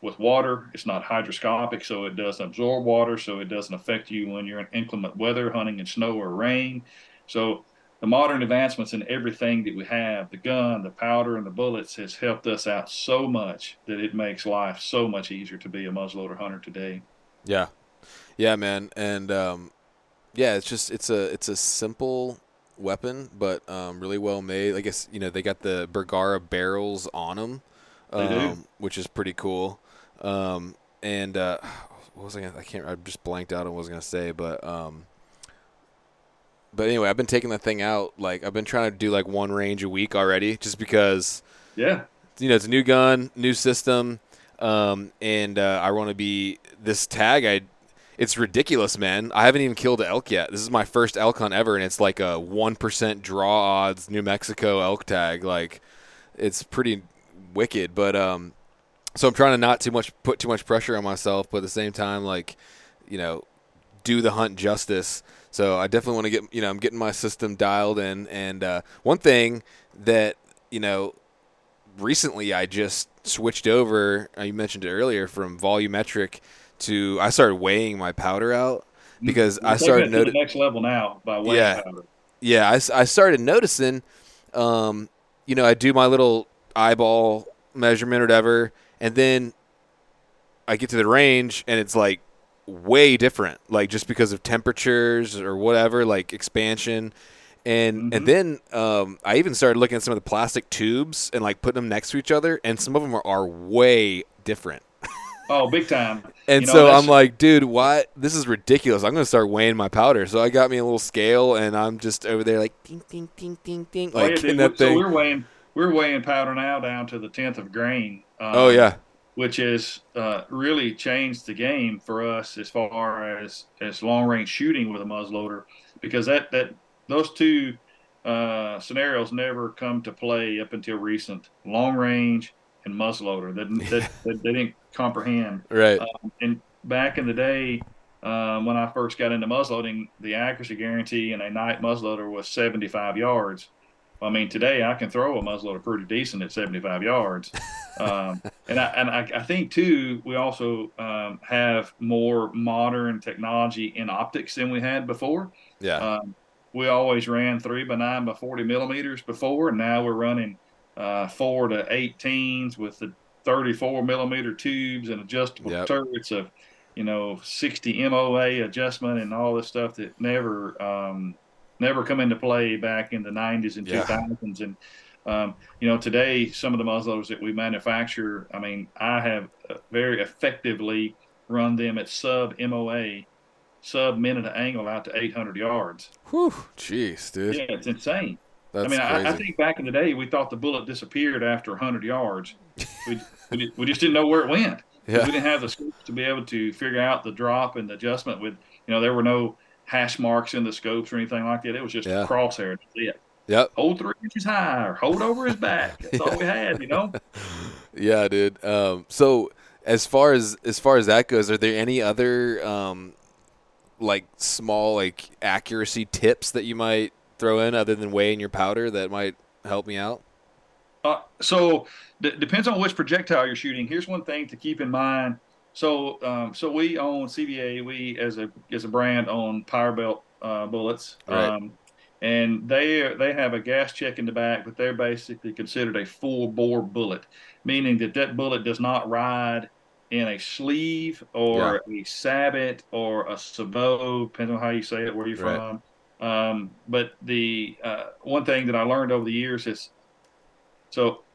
with water. It's not hydroscopic, so it doesn't absorb water, so it doesn't affect you when you're in inclement weather, hunting in snow or rain. So the modern advancements in everything that we have, the gun, the powder, and the bullets, has helped us out so much that it makes life so much easier to be a muzzleloader hunter today. Yeah, yeah, man, and um, yeah, it's just it's a it's a simple weapon, but um, really well made. I guess you know they got the Bergara barrels on them, um, which is pretty cool. Um, and uh, what was I? Gonna, I can't. I just blanked out on what I was gonna say, but um, but anyway, I've been taking that thing out. Like I've been trying to do like one range a week already, just because. Yeah. You know, it's a new gun, new system, um, and uh, I want to be this tag. I it's ridiculous, man. I haven't even killed an elk yet. This is my first elk hunt ever, and it's like a one percent draw odds New Mexico elk tag. Like, it's pretty wicked. But um, so I'm trying to not too much put too much pressure on myself, but at the same time, like, you know, do the hunt justice. So I definitely want to get, you know, I'm getting my system dialed in. And uh, one thing that you know, recently I just switched over. Uh, you mentioned it earlier from volumetric to I started weighing my powder out because I started noticing next level now by weighing yeah, powder. Yeah, I, I started noticing, um, you know, I do my little eyeball measurement or whatever, and then I get to the range and it's like way different, like just because of temperatures or whatever, like expansion. And mm-hmm. and then um, I even started looking at some of the plastic tubes and like putting them next to each other, and some of them are, are way different. Oh, big time. [laughs] And you know, so I'm like, dude, why? This is ridiculous. I'm going to start weighing my powder. So I got me a little scale, and I'm just over there like ding, ding, ding, ding, ding, like oh, yeah, in that so thing. we're weighing we're weighing powder now down to the tenth of grain. Um, oh yeah. Which has uh, really changed the game for us as far as as long range shooting with a muzzleloader, because that that those two uh, scenarios never come to play up until recent. Long range and muzzleloader that, [laughs] that, that they didn't comprehend. Right. Um, and back in the day, um, when I first got into muzzleloading, the accuracy guarantee in a Knight muzzleloader was 75 yards. I mean, today I can throw a muzzleloader pretty decent at 75 yards. [laughs] Um, and I, and I, I, think, too, we also um, have more modern technology in optics than we had before. Yeah. Um, we always ran 3 by 9 by 40 millimeters before, and now we're running uh, 4 to 18s with the 34 millimeter tubes and adjustable yep. turrets of, you know, 60 MOA adjustment and all this stuff that never um, never come into play back in the 90s and yeah. 2000s. And um, you know, today some of the muzzleloaders that we manufacture, I mean, I have uh, very effectively run them at sub MOA, sub minute angle out to 800 yards. Whew, jeez, dude. Yeah, it's insane. That's I mean, I, I, think back in the day we thought the bullet disappeared after 100 yards. We, [laughs] we, we just didn't know where it went. Yeah. We didn't have the scopes to be able to figure out the drop and the adjustment. With you know, there were no hash marks in the scopes or anything like that. It was just yeah. crosshair. That's it. Yep. Hold three inches high or hold over his back. That's all we had, you know. [laughs] Yeah, dude. Um, so as far as as far as that goes, are there any other um, like small like accuracy tips that you might throw in other than weighing your powder that might help me out? Uh, so d- depends on which projectile you're shooting. Here's one thing to keep in mind. So um, so we own CVA. We as a as a brand own Powerbelt uh, bullets. Right. Um, and they they have a gas check in the back, but they're basically considered a full bore bullet, meaning that that bullet does not ride in a sleeve or a sabot or a sabot, depending on how you say it, where you're Right. from. Um, but the uh, one thing that I learned over the years is so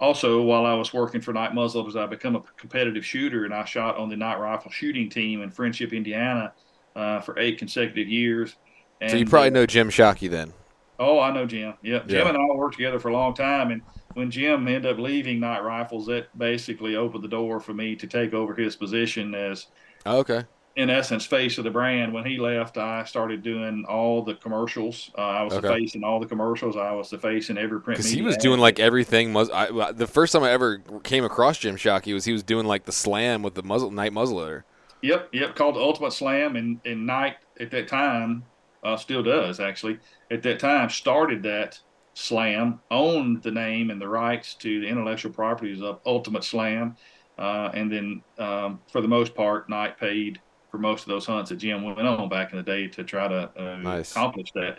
also while I was working for Knight Muzzleloaders, I become a competitive shooter and I shot on the Knight rifle shooting team in Friendship, Indiana, uh, for eight consecutive years. And, So you probably know Jim Shockey then. Oh, I know Jim. Yep. Jim and I worked together for a long time. And when Jim ended up leaving Knight Rifles, that basically opened the door for me to take over his position as, Oh, okay. In essence, face of the brand. When he left, I started doing all the commercials. Uh, I was the face in all the commercials. I was the face in every print Because he was ad. doing like everything. Mus- I, the first time I ever came across Jim Shockey was he was doing like the slam with the muzzle Knight muzzleloader. Yep, yep, called the Ultimate Slam, and, and Knight at that time uh, still does actually. At that time, started that slam, owned the name and the rights to the intellectual properties of Ultimate Slam, uh, and then um, for the most part, Knight paid for most of those hunts that Jim went on back in the day to try to uh, Nice. accomplish that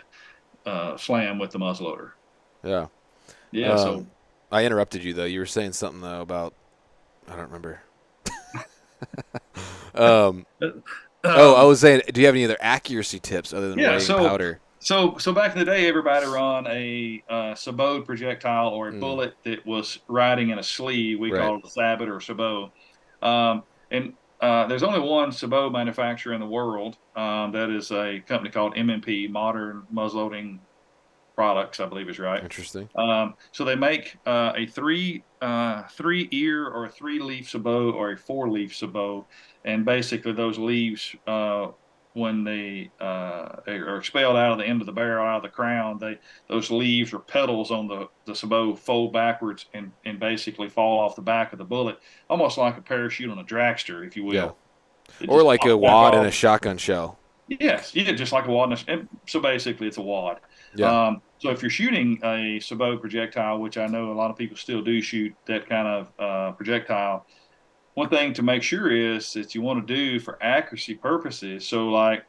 uh, slam with the muzzleloader. Yeah. Yeah, so Um, I interrupted you though. You were saying something though about I don't remember. [laughs] um, oh, I was saying, do you have any other accuracy tips other than Yeah, weighing so- powder? So, so back in the day, everybody run a uh, sabot projectile or a Mm. bullet that was riding in a sleeve. We Right. call it a sabot or sabot. Um, and uh, there's only one sabot manufacturer in the world. Um, that is a company called MMP, Modern Muzzleloading Products, I believe is right. Interesting. Um, so they make uh, a three uh, three ear or three leaf sabot or a four leaf sabot, and basically those leaves, uh, when they uh, are expelled out of the end of the barrel, out of the crown, they those leaves or petals on the the sabot fold backwards and and basically fall off the back of the bullet, almost like a parachute on a dragster, if you will. Yeah. Or like a wad in a shotgun shell. Yes, yeah, just like a wad. and a- And so basically, it's a wad. Yeah. Um, so if you're shooting a sabot projectile, which I know a lot of people still do shoot that kind of uh, projectile, one thing to make sure is that you want to do for accuracy purposes. So like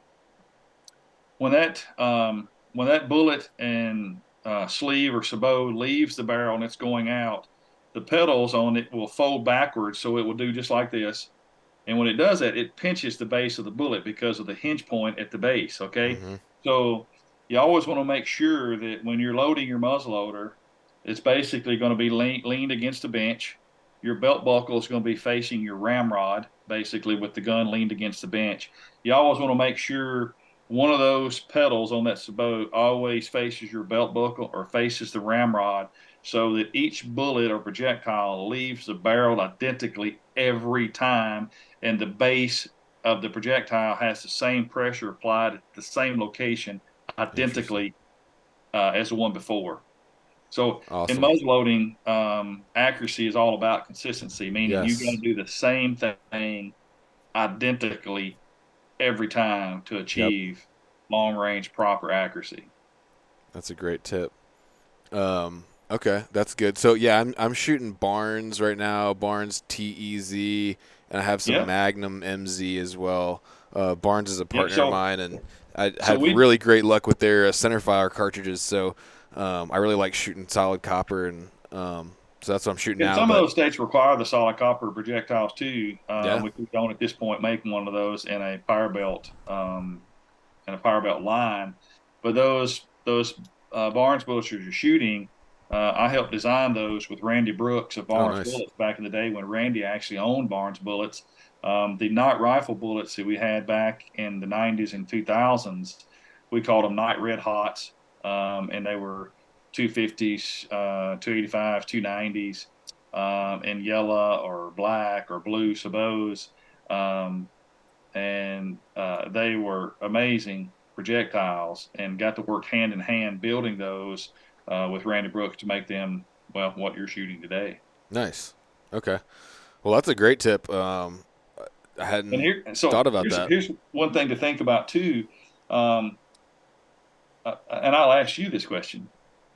when that um, when that bullet and uh, sleeve or sabot leaves the barrel and it's going out, the petals on it will fold backwards, so it will do just like this. And when it does that, it pinches the base of the bullet because of the hinge point at the base. Okay, Mhm. so you always want to make sure that when you're loading your muzzleloader, it's basically going to be lean, leaned against the bench. Your belt buckle is going to be facing your ramrod, basically with the gun leaned against the bench. You always want to make sure one of those pedals on that sabot always faces your belt buckle or faces the ramrod so that each bullet or projectile leaves the barrel identically every time and the base of the projectile has the same pressure applied at the same location identically uh, as the one before. So Awesome. in muzzleloading, um, accuracy is all about consistency, meaning Yes. you got to do the same thing identically every time to achieve long range proper accuracy. That's a great tip. Um, okay, that's good. So yeah, I'm I'm shooting Barnes right now. Barnes TEZ, and I have some Yeah. Magnum MZ as well. Uh, Barnes is a partner so- of mine, and I so had really great luck with their uh, centerfire cartridges. So um, I really like shooting solid copper, and um, so that's what I'm shooting And now. some but- of those states require the solid copper projectiles too. Uh, Yeah. We don't at this point make one of those in a Powerbelt um, in a Powerbelt line, but those those uh, Barnes bullets you're shooting, uh, I helped design those with Randy Brooks of Barnes Oh, nice. Bullets back in the day when Randy actually owned Barnes Bullets. Um, the Knight rifle bullets that we had back in the 90s and 2000s, we called them Knight red hots, um, and they were 250s, uh, 285s, 290s, um, in yellow or black or blue sabots. Um, and uh, they were amazing projectiles and got to work hand in hand building those uh, with Randy Brooks to make them, well, what you're shooting today. Nice. Okay. Well, that's a great tip. Um, I hadn't. Here, so Thought about here's, that. here's one thing to think about too. Um, uh, and I'll ask you this question: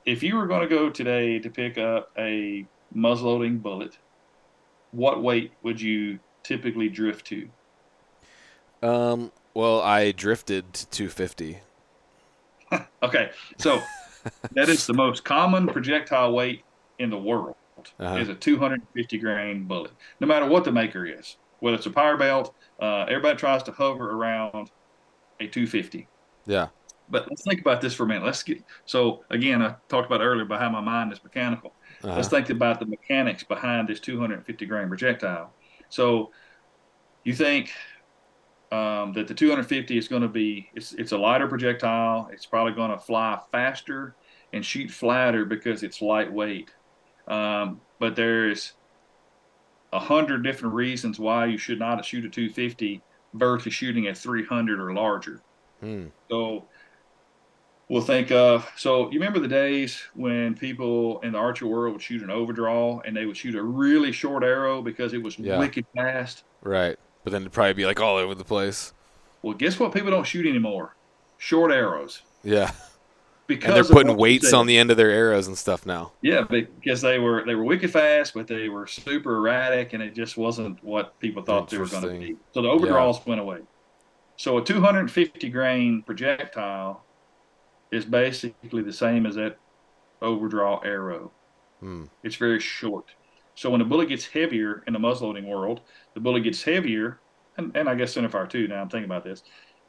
If you were going to go today to pick up a muzzleloading bullet, what weight would you typically drift to? um, well, I drifted to 250. [laughs] Okay, so that is the most common projectile weight in the world. Uh-huh. Is a 250 grain bullet, no matter what the maker is. whether it's a Powerbelt, uh, everybody tries to hover around a 250. Yeah. But let's think about this for a minute. Let's get so again. I talked about earlier about how my mind is mechanical. Uh-huh. Let's think about the mechanics behind this 250 grain projectile. So you think um, that the 250 is going to be it's it's a lighter projectile. It's probably going to fly faster and shoot flatter because it's lightweight. Um, but there's a hundred different reasons why you should not shoot a 250 versus shooting at 300 or larger. Hmm. So we'll think of so you remember the days when people in the archer world would shoot an overdraw and they would shoot a really short arrow because it was yeah. wicked fast. Right. But then it'd probably be like all over the place. Well, guess what people don't shoot anymore? Short arrows. Yeah. Because and they're putting weights on the end of their arrows and stuff now. Yeah, because they were they were wicked fast, but they were super erratic, and it just wasn't what people thought they were going to be. So the overdraws yeah. went away. So a 250 grain projectile is basically the same as that overdraw arrow. Hmm. It's very short. So when the bullet gets heavier in the muzzleloading world, the bullet gets heavier, and, and I guess centerfire too. Now I'm thinking about this.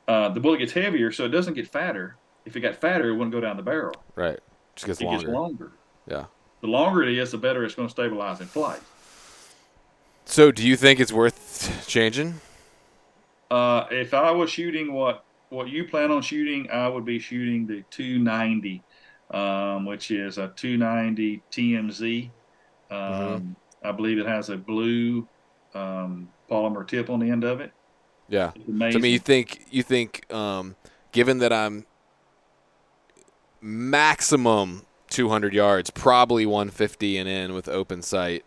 Uh, the bullet gets heavier, so it doesn't get fatter if it got fatter, it wouldn't go down the barrel. Right. Just gets it longer. gets longer. Yeah. The longer it is, the better it's going to stabilize in flight. So, do you think it's worth changing? Uh, if I was shooting what what you plan on shooting, I would be shooting the 290, um, which is a 290 TMZ. Um, mm-hmm. I believe it has a blue um, polymer tip on the end of it. Yeah. So, I mean, you think you think, um, given that I'm maximum 200 yards, probably 150 and in with open sight.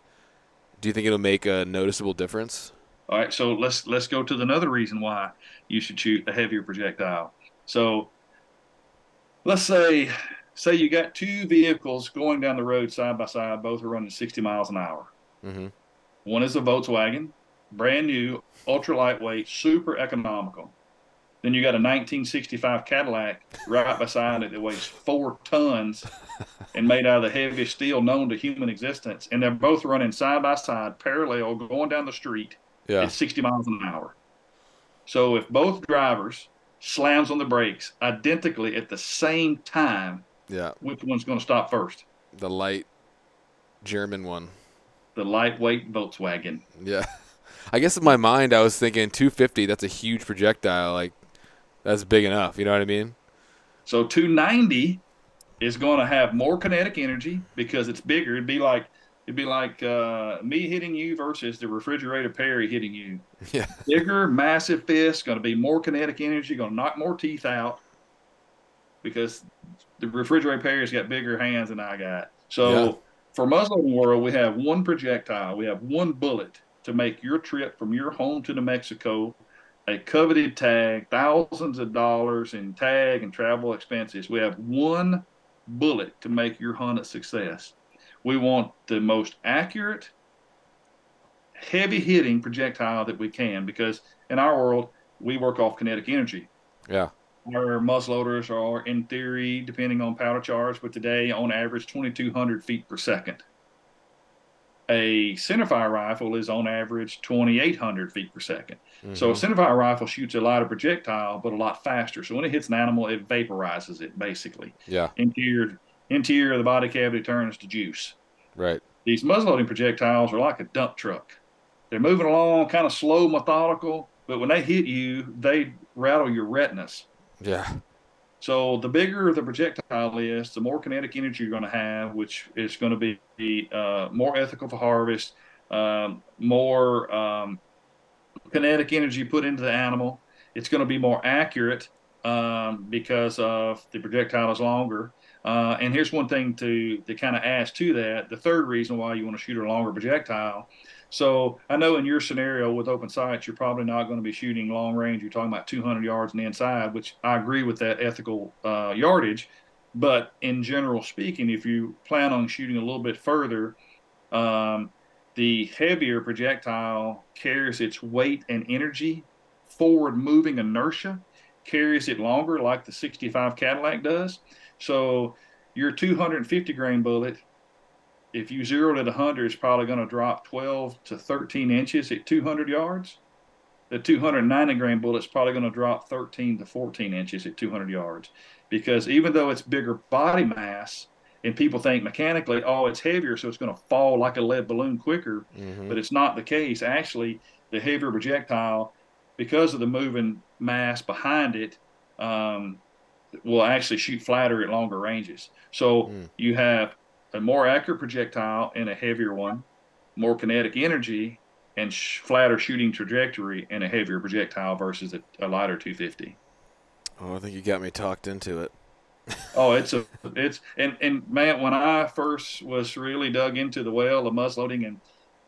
Do you think it'll make a noticeable difference? All right, so let's let's go to another reason why you should shoot a heavier projectile. So let's say say you got two vehicles going down the road side by side, both are running 60 miles an hour. Mm-hmm. One is a Volkswagen, brand new, ultra lightweight, super economical. Then you got a 1965 Cadillac right beside it that weighs four tons [laughs] and made out of the heaviest steel known to human existence. And they're both running side by side, parallel, going down the street yeah. at 60 miles an hour. So if both drivers slams on the brakes identically at the same time, yeah, which one's going to stop first? The light German one. The lightweight Volkswagen. Yeah. [laughs] I guess in my mind I was thinking 250. That's a huge projectile. Like that's big enough. You know what I mean? So 290 is going to have more kinetic energy because it's bigger. It'd be like it'd be like uh, me hitting you versus the refrigerator Perry hitting you. [laughs] Yeah. Bigger, massive fist, going to be more kinetic energy, going to knock more teeth out because the refrigerator Perry's got bigger hands than I got. So yeah. for muzzleloading world, we have one projectile, we have one bullet to make your trip from your home to New Mexico a coveted tag, thousands of dollars in tag and travel expenses. We have one bullet to make your hunt a success. We want the most accurate, heavy hitting projectile that we can because in our world, we work off kinetic energy. Yeah. Our muzzleloaders are, in theory, depending on powder charge, but today on average 2,200 feet per second a centerfire rifle is on average 2,800 feet per 2nd mm-hmm. So a mm-hmm. centerfire rifle shoots a lighter projectile, but a lot faster. So when it hits an animal, it vaporizes it basically. Yeah. Interior interior of the body cavity turns to juice. Right. These muzzleloading projectiles are like a dump truck. They're moving along, kind of slow, methodical, but when they hit you, they rattle your retinas. Yeah. So the bigger the projectile is, the more kinetic energy you're going to have, which is going to be uh, more ethical for harvest, um, more um, kinetic energy put into the animal. It's going to be more accurate um, because of the projectile is longer. Uh, and here's one thing to to kind of add to that: the third reason why you want to shoot a longer projectile so I know in your scenario with open sights, you're probably not going to be shooting long range. You're talking about 200 yards on the inside, which I agree with that ethical uh, yardage. But in general speaking, if you plan on shooting a little bit further, um, the heavier projectile carries its weight and energy, forward moving inertia, carries it longer, like the 65 Cadillac does. So your 250 grain bullet if you zeroed at 100, is probably going to drop 12 to 13 inches at 200 yards. the 290 grain bullet's probably going to drop 13 to 14 inches at 200 yards because even though it's bigger body mass and people think mechanically oh it's heavier so it's going to fall like a lead balloon quicker mm-hmm. but it's not the case actually the heavier projectile because of the moving mass behind it um, will actually shoot flatter at longer ranges so mm. you have a more accurate projectile and a heavier one more kinetic energy and sh- flatter shooting trajectory and a heavier projectile versus a, a lighter 250. Oh, I think you got me talked into it. oh, it's a [laughs] it's and and man, when I first was really dug into the well of muzzleloading and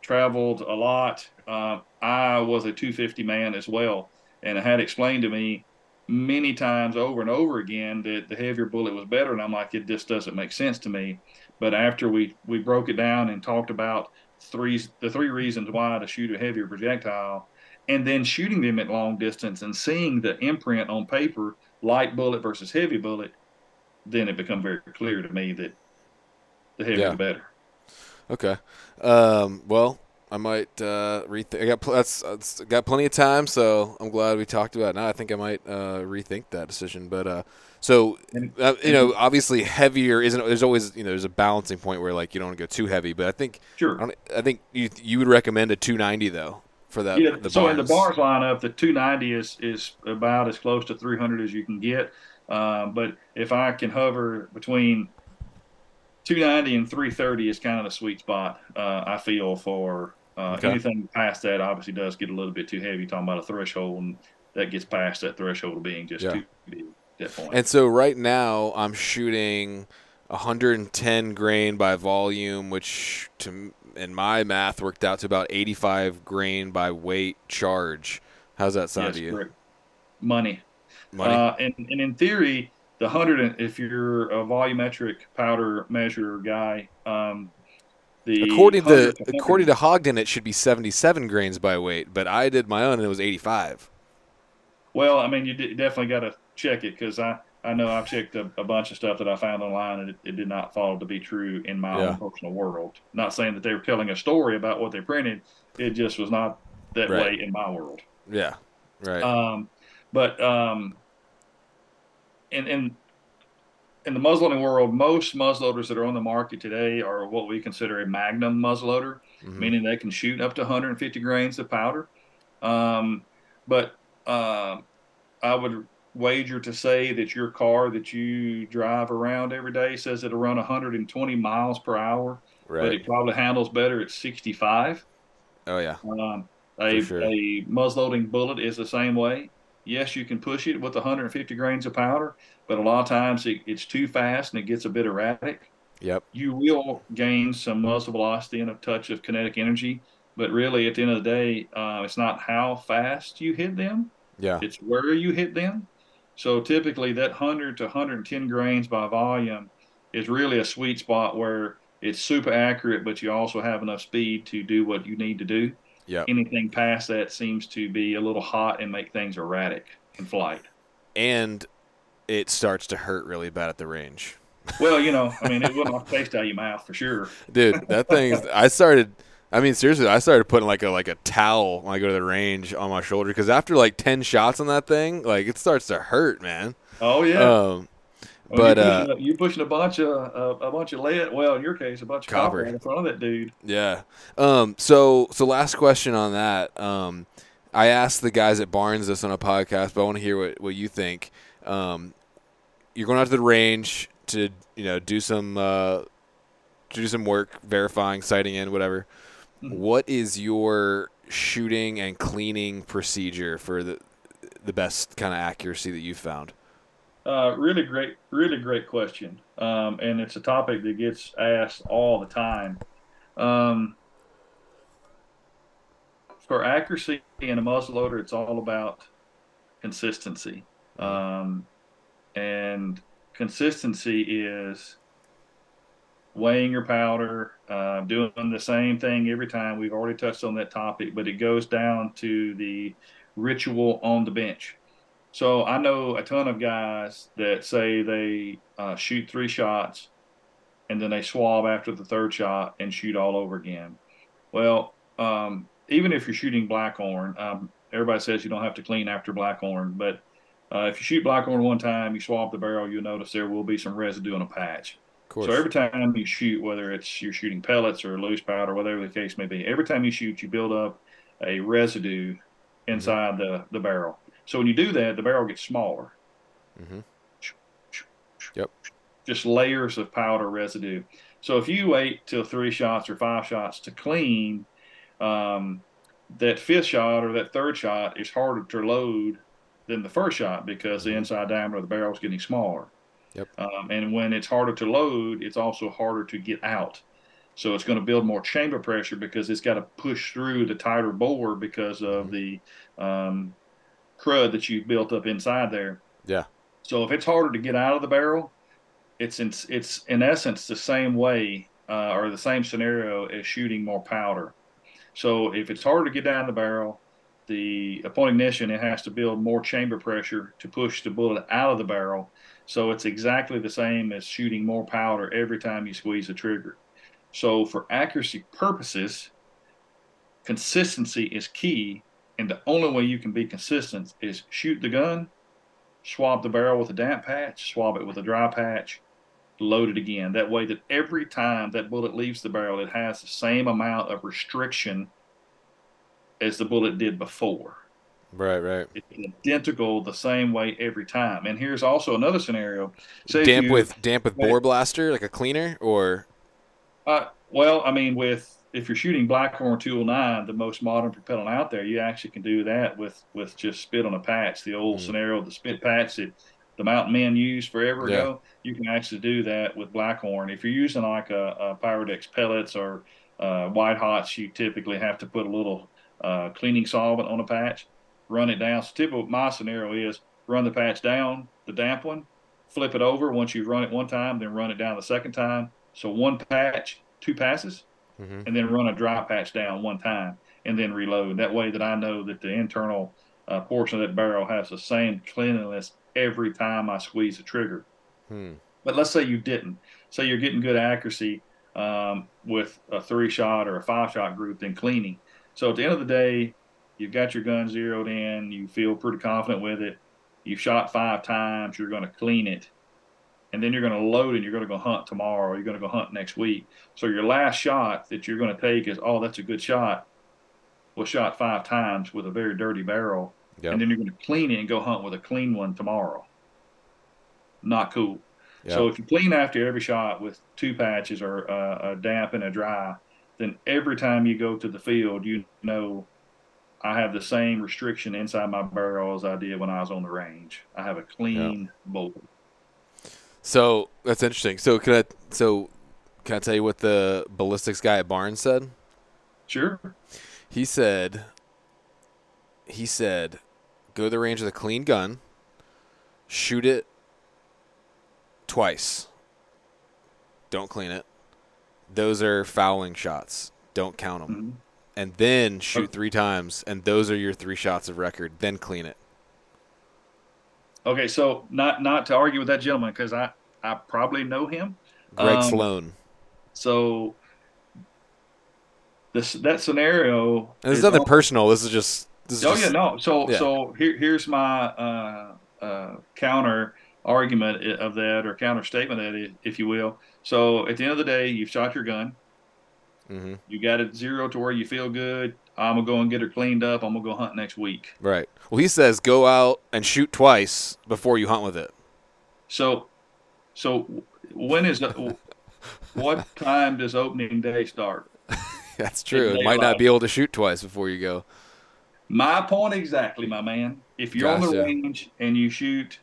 traveled a lot, uh, I was a 250 man as well, and it had explained to me many times over and over again that the heavier bullet was better, and I'm like, it just doesn't make sense to me. But after we we broke it down and talked about three the three reasons why to shoot a heavier projectile, and then shooting them at long distance and seeing the imprint on paper, light bullet versus heavy bullet, then it becomes very clear to me that the heavier yeah. the better. Okay. Um, well, I might uh, rethink. I got pl- that's, that's, got plenty of time, so I'm glad we talked about it. Now I think I might uh, rethink that decision. But uh, so uh, you know, obviously heavier isn't. There's always you know there's a balancing point where like you don't want to go too heavy. But I think sure. I, I think you you would recommend a 290 though for that. Yeah. so Barnes. in the Barnes lineup, the 290 is is about as close to 300 as you can get. Um, but if I can hover between 290 and 330 is kind of the sweet spot. Uh, I feel for uh, okay. Anything past that obviously does get a little bit too heavy. Talking about a threshold, and that gets past that threshold of being just yeah. too big at that point. And so right now I'm shooting 110 grain by volume, which to in my math worked out to about 85 grain by weight charge. How's that sound yes, to you? Correct. Money. Money. Uh, and, and in theory, the hundred, if you're a volumetric powder measure guy, um, the according to according to Hodgdon, it should be 77 grains by weight, but I did my own and it was 85. Well, I mean, you definitely got to check it because I I know I've checked a, a, bunch of stuff that I found online and it, it did not follow to be true in my yeah. own personal world. Not saying that they were telling a story about what they printed, it just was not that right. way in my world. Yeah, right. Um, but um, and and in the muzzleloading world, most muzzleloaders that are on the market today are what we consider a magnum muzzleloader, mm-hmm. meaning they can shoot up to 150 grains of powder. Um, but uh, I would wager to say that your car that you drive around every day says it'll run 120 miles per hour, right. but it probably handles better at 65. Oh yeah. Um, a, sure. a muzzleloading bullet is the same way. Yes, you can push it with 150 grains of powder, but a lot of times it, it's too fast and it gets a bit erratic. Yep. You will gain some muzzle velocity and a touch of kinetic energy, but really at the end of the day, uh, it's not how fast you hit them. Yeah. It's where you hit them. So typically that 100 to 110 grains by volume is really a sweet spot where it's super accurate, but you also have enough speed to do what you need to do. Yeah. Anything past that seems to be a little hot and make things erratic in flight. And it starts to hurt really bad at the range. Well, you know, I mean, it will not taste out of your mouth for sure. Dude, that thing. I started. I mean, seriously, I started putting like a like a towel when I go to the range on my shoulder because after like ten shots on that thing, like it starts to hurt, man. Oh yeah. Um, but you're pushing, uh, you pushing a bunch of uh, a bunch of lead. Well, in your case, a bunch of copper, copper in front of that dude. Yeah. Um. So so last question on that. Um, I asked the guys at Barnes this on a podcast, but I want to hear what what you think. Um, you're going out to the range to you know do some uh, do some work, verifying, sighting in, whatever. Mm-hmm. What is your shooting and cleaning procedure for the the best kind of accuracy that you've found? Uh, really great, really great question, um, and it's a topic that gets asked all the time. Um, for accuracy in a muzzleloader, it's all about consistency. Um, and consistency is weighing your powder, uh, doing the same thing every time. We've already touched on that topic, but it goes down to the ritual on the bench. So I know a ton of guys that say they uh, shoot three shots and then they swab after the third shot and shoot all over again. Well, um, even if you're shooting Blackhorn, um, everybody says you don't have to clean after blackhorn, but uh, if you shoot blackhorn one time, you swap the barrel, you'll notice there will be some residue in a patch. So every time you shoot, whether it's you're shooting pellets or loose powder, whatever the case may be, every time you shoot, you build up a residue inside mm-hmm. the, the barrel. So when you do that, the barrel gets smaller. Mm-hmm. Yep. Just layers of powder residue. So if you wait till three shots or five shots to clean, um, that fifth shot or that third shot is harder to load than the first shot because the mm-hmm. inside diameter of the barrel is getting smaller. Yep. Um, and when it's harder to load, it's also harder to get out. So it's going to build more chamber pressure because it's got to push through the tighter bore because of mm-hmm. the um, crud that you've built up inside there. Yeah. So if it's harder to get out of the barrel, it's in, it's in essence the same way uh, or the same scenario as shooting more powder. So if it's harder to get down the barrel, the upon ignition it has to build more chamber pressure to push the bullet out of the barrel. So it's exactly the same as shooting more powder every time you squeeze the trigger. So for accuracy purposes, consistency is key, and the only way you can be consistent is shoot the gun, swab the barrel with a damp patch, swab it with a dry patch, load it again. That way, that every time that bullet leaves the barrel, it has the same amount of restriction as the bullet did before. Right, right. It's identical the same way every time. And here's also another scenario. Say damp you, with damp with bore blaster, like a cleaner, or. Uh, well, I mean, with if you're shooting Blackhorn 209, the most modern propellant out there, you actually can do that with with just spit on a patch. The old mm. scenario, the spit patch that the mountain men used forever yeah. ago, you can actually do that with Blackhorn. If you're using like a, a Pyrodex pellets or uh, white hots, you typically have to put a little uh, cleaning solvent on a patch, run it down. So typical my scenario is run the patch down, the damp one, flip it over once you've run it one time, then run it down the second time. So one patch, two passes, mm-hmm. and then run a dry patch down one time, and then reload. That way, that I know that the internal uh, portion of that barrel has the same cleanliness every time I squeeze the trigger. Hmm. But let's say you didn't. Say you're getting good accuracy um, with a three shot or a five shot group, then cleaning. So at the end of the day, you've got your gun zeroed in, you feel pretty confident with it, you've shot five times, you're going to clean it, and then you're going to load and you're going to go hunt tomorrow, you're going to go hunt next week. So your last shot that you're going to take is, oh, that's a good shot, was shot five times with a very dirty barrel, yep. and then you're going to clean it and go hunt with a clean one tomorrow. Not cool. Yep. So if you clean after every shot with two patches or uh, a damp and a dry, then every time you go to the field, you know I have the same restriction inside my barrel as I did when I was on the range. I have a clean yeah. So that's interesting. So can I so can I tell you what the ballistics guy at Barnes said? Sure. He said he said go to the range with a clean gun, shoot it twice. Don't clean it those are fouling shots. Don't count them. Mm-hmm. And then shoot three times, and those are your three shots of record. Then clean it. Okay, so not not to argue with that gentleman because I I probably know him. Greg um, Sloan. So this that scenario. And there's nothing all, personal. This is just. This is oh just, yeah, no. So yeah. so here here's my uh, uh, counter argument of that or counter statement that, if you will. So at the end of the day, you've shot your gun. Mm-hmm. You got it zero to where you feel good. I'm gonna go and get her cleaned up. I'm gonna go hunt next week. Right. Well, he says go out and shoot twice before you hunt with it. So, so when is the, what time does opening day start? [laughs] That's true. Might not be able to shoot twice before you go. My point exactly, my man. If you're gotcha. on the range and you shoot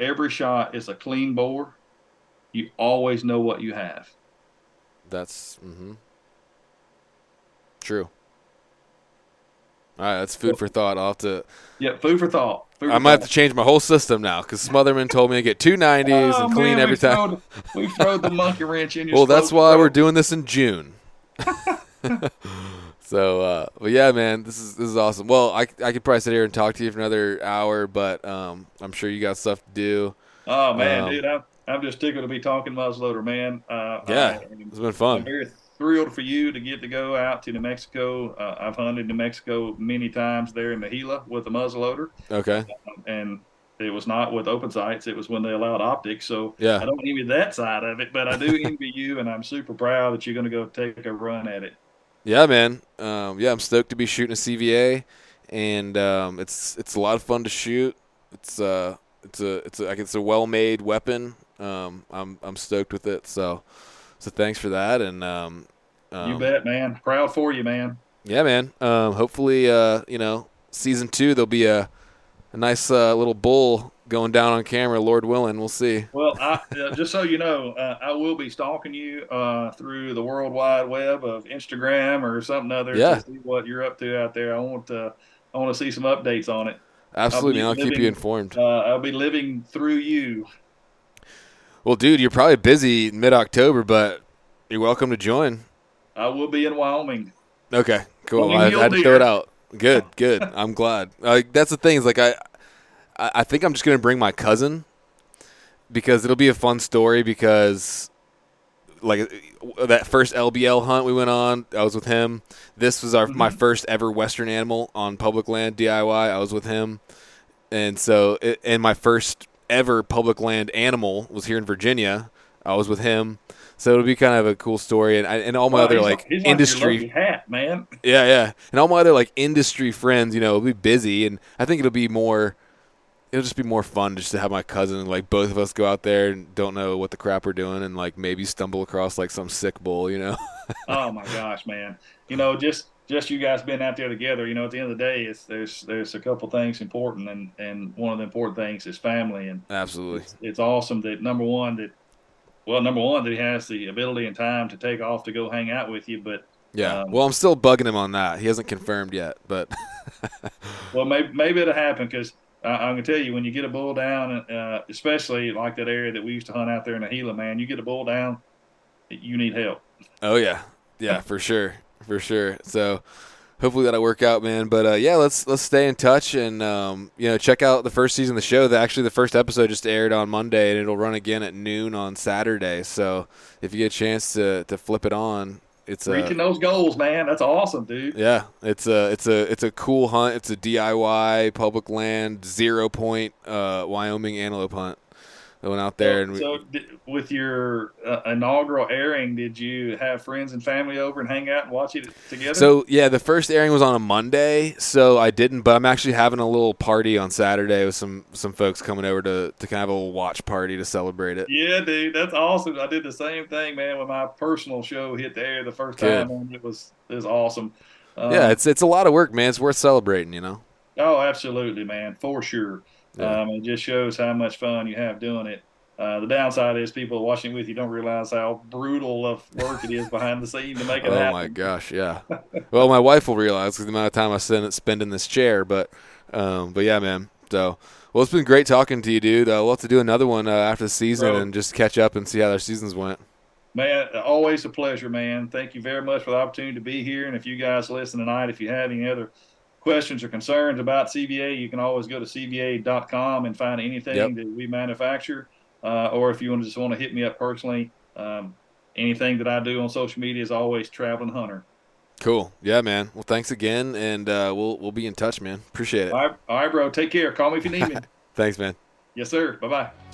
every shot is a clean bore, you always know what you have. That's mm-hmm. true. All right, that's food for thought. I'll have to. Yeah, food for thought. Food I might have to change my whole system now because Smotherman told me to get two nineties oh, and clean man, every we time. we throw the monkey wrench in your. Well, that's why we're doing this in June. [laughs] so, uh, but yeah, man, this is this is awesome. Well, I I could probably sit here and talk to you for another hour, but um, I'm sure you got stuff to do. Oh man, um, dude, I'm I'm just tickled to be talking muzzleloader, man. Uh, yeah, I, it's been fun. I'm very thrilled for you to get to go out to New Mexico. Uh, I've hunted New Mexico many times there in the Gila with a muzzleloader. Okay. and it was not with open sights. It was when they allowed optics. So Yeah. I don't envy that side of it, but I do envy [laughs] you, and I'm super proud that you're going to go take a run at it. Yeah, man. Um, yeah, I'm stoked to be shooting a CVA, and um, it's it's a lot of fun to shoot. It's uh it's a it's a, like it's a well-made weapon. Um, I'm I'm stoked with it. So so thanks for that, and um, um, you bet, man. Proud for you, man. Yeah, man. Um, hopefully, uh, you know, season two there'll be a a nice uh, little bull going down on camera. Lord willing, we'll see. Well, I, uh, just so you know, uh, I will be stalking you uh, through the world wide web of Instagram or something other Yeah. to see what you're up to out there. I want to, I want to see some updates on it. Absolutely, I'll I'll keep you informed. Uh, I'll be living through you. Well, dude, you're probably busy mid October, but you're welcome to join. I will be in Wyoming. Okay, cool. I, I had to throw it out. Good, good. I'm glad. Like that's the thing is like I, I think I'm just gonna bring my cousin because it'll be a fun story because like that first LBL hunt we went on, I was with him. This was our my Mhm. first ever Western animal on public land DIY. I was with him, and so it, and my first ever public land animal was here in Virginia. I was with him. So it'll be kind of a cool story, and I, and all my Well, other he's like he's industry lucky hat, man. yeah, yeah. And all my other like industry friends, you know, will be busy and I think it'll be more it'll just be more fun just to have my cousin and like both of us go out there and don't know what the crap we're doing and like maybe stumble across like some sick bull, you know. [laughs] Oh my gosh, man! You know, just just you guys being out there together. You know, at the end of the day, it's there's there's a couple things important, and and one of the important things is family, and Absolutely. it's, it's awesome that number one that well number one that he has the ability and time to take off to go hang out with you, but Yeah. Um, well, I'm still bugging him on that. He hasn't confirmed yet, but [laughs] well maybe maybe it'll happen because. I I'm gonna tell you when you get a bull down, uh, especially like that area that we used to hunt out there in the Gila, man. You get a bull down, you need help. oh yeah. Yeah, for sure. For sure. So hopefully that'll work out, man. But uh, yeah, let's let's stay in touch and um, you know check out the first season of the show. The, actually, the first episode just aired on Monday, and it'll run again at noon on Saturday. So if you get a chance to to flip it on, it's a Reaching those goals, man. That's awesome, dude. yeah, it's a it's a it's a cool hunt. It's a DIY public land zero point uh, Wyoming antelope hunt. I went out there and we, so, with your uh, inaugural airing, did you have friends and family over and hang out and watch it together? So yeah, the first airing was on a Monday, so I didn't. But I'm actually having a little party on Saturday with some some folks coming over to to kind of have a little watch party to celebrate it. yeah, dude, that's awesome. I did the same thing, man. When my personal show hit the air the first Good. time, man, it was it was awesome. Um, yeah, it's it's a lot of work, man. It's worth celebrating, you know. oh, absolutely, man, for sure. Yeah. Um, it just shows how much fun you have doing it. Uh, the downside is people watching with you don't realize how brutal of work it is behind the scene to make it Oh [laughs] happen. Oh my gosh, yeah. [laughs] well, my wife will realize 'cause the amount of time I spend spend in this chair, but um, but yeah, man. So well, it's been great talking to you, dude. Uh, we'll have to do another one uh, after the season Bro. and just catch up and see how their seasons went. Man, always a pleasure, man. Thank you very much for the opportunity to be here. And if you guys listen tonight, if you have any other questions or concerns about CVA, you can always go to CVA.com and find anything Yep. that we manufacture. Uh, or if you want to just want to hit me up personally, um, anything that I do on social media is always Traveling Hunter. Cool. Yeah, man. Well, thanks again, and uh, we'll we'll be in touch, man. Appreciate it. All right, all right, bro. Take care. Call me if you need me. [laughs] Thanks, man. yes, sir. Bye bye.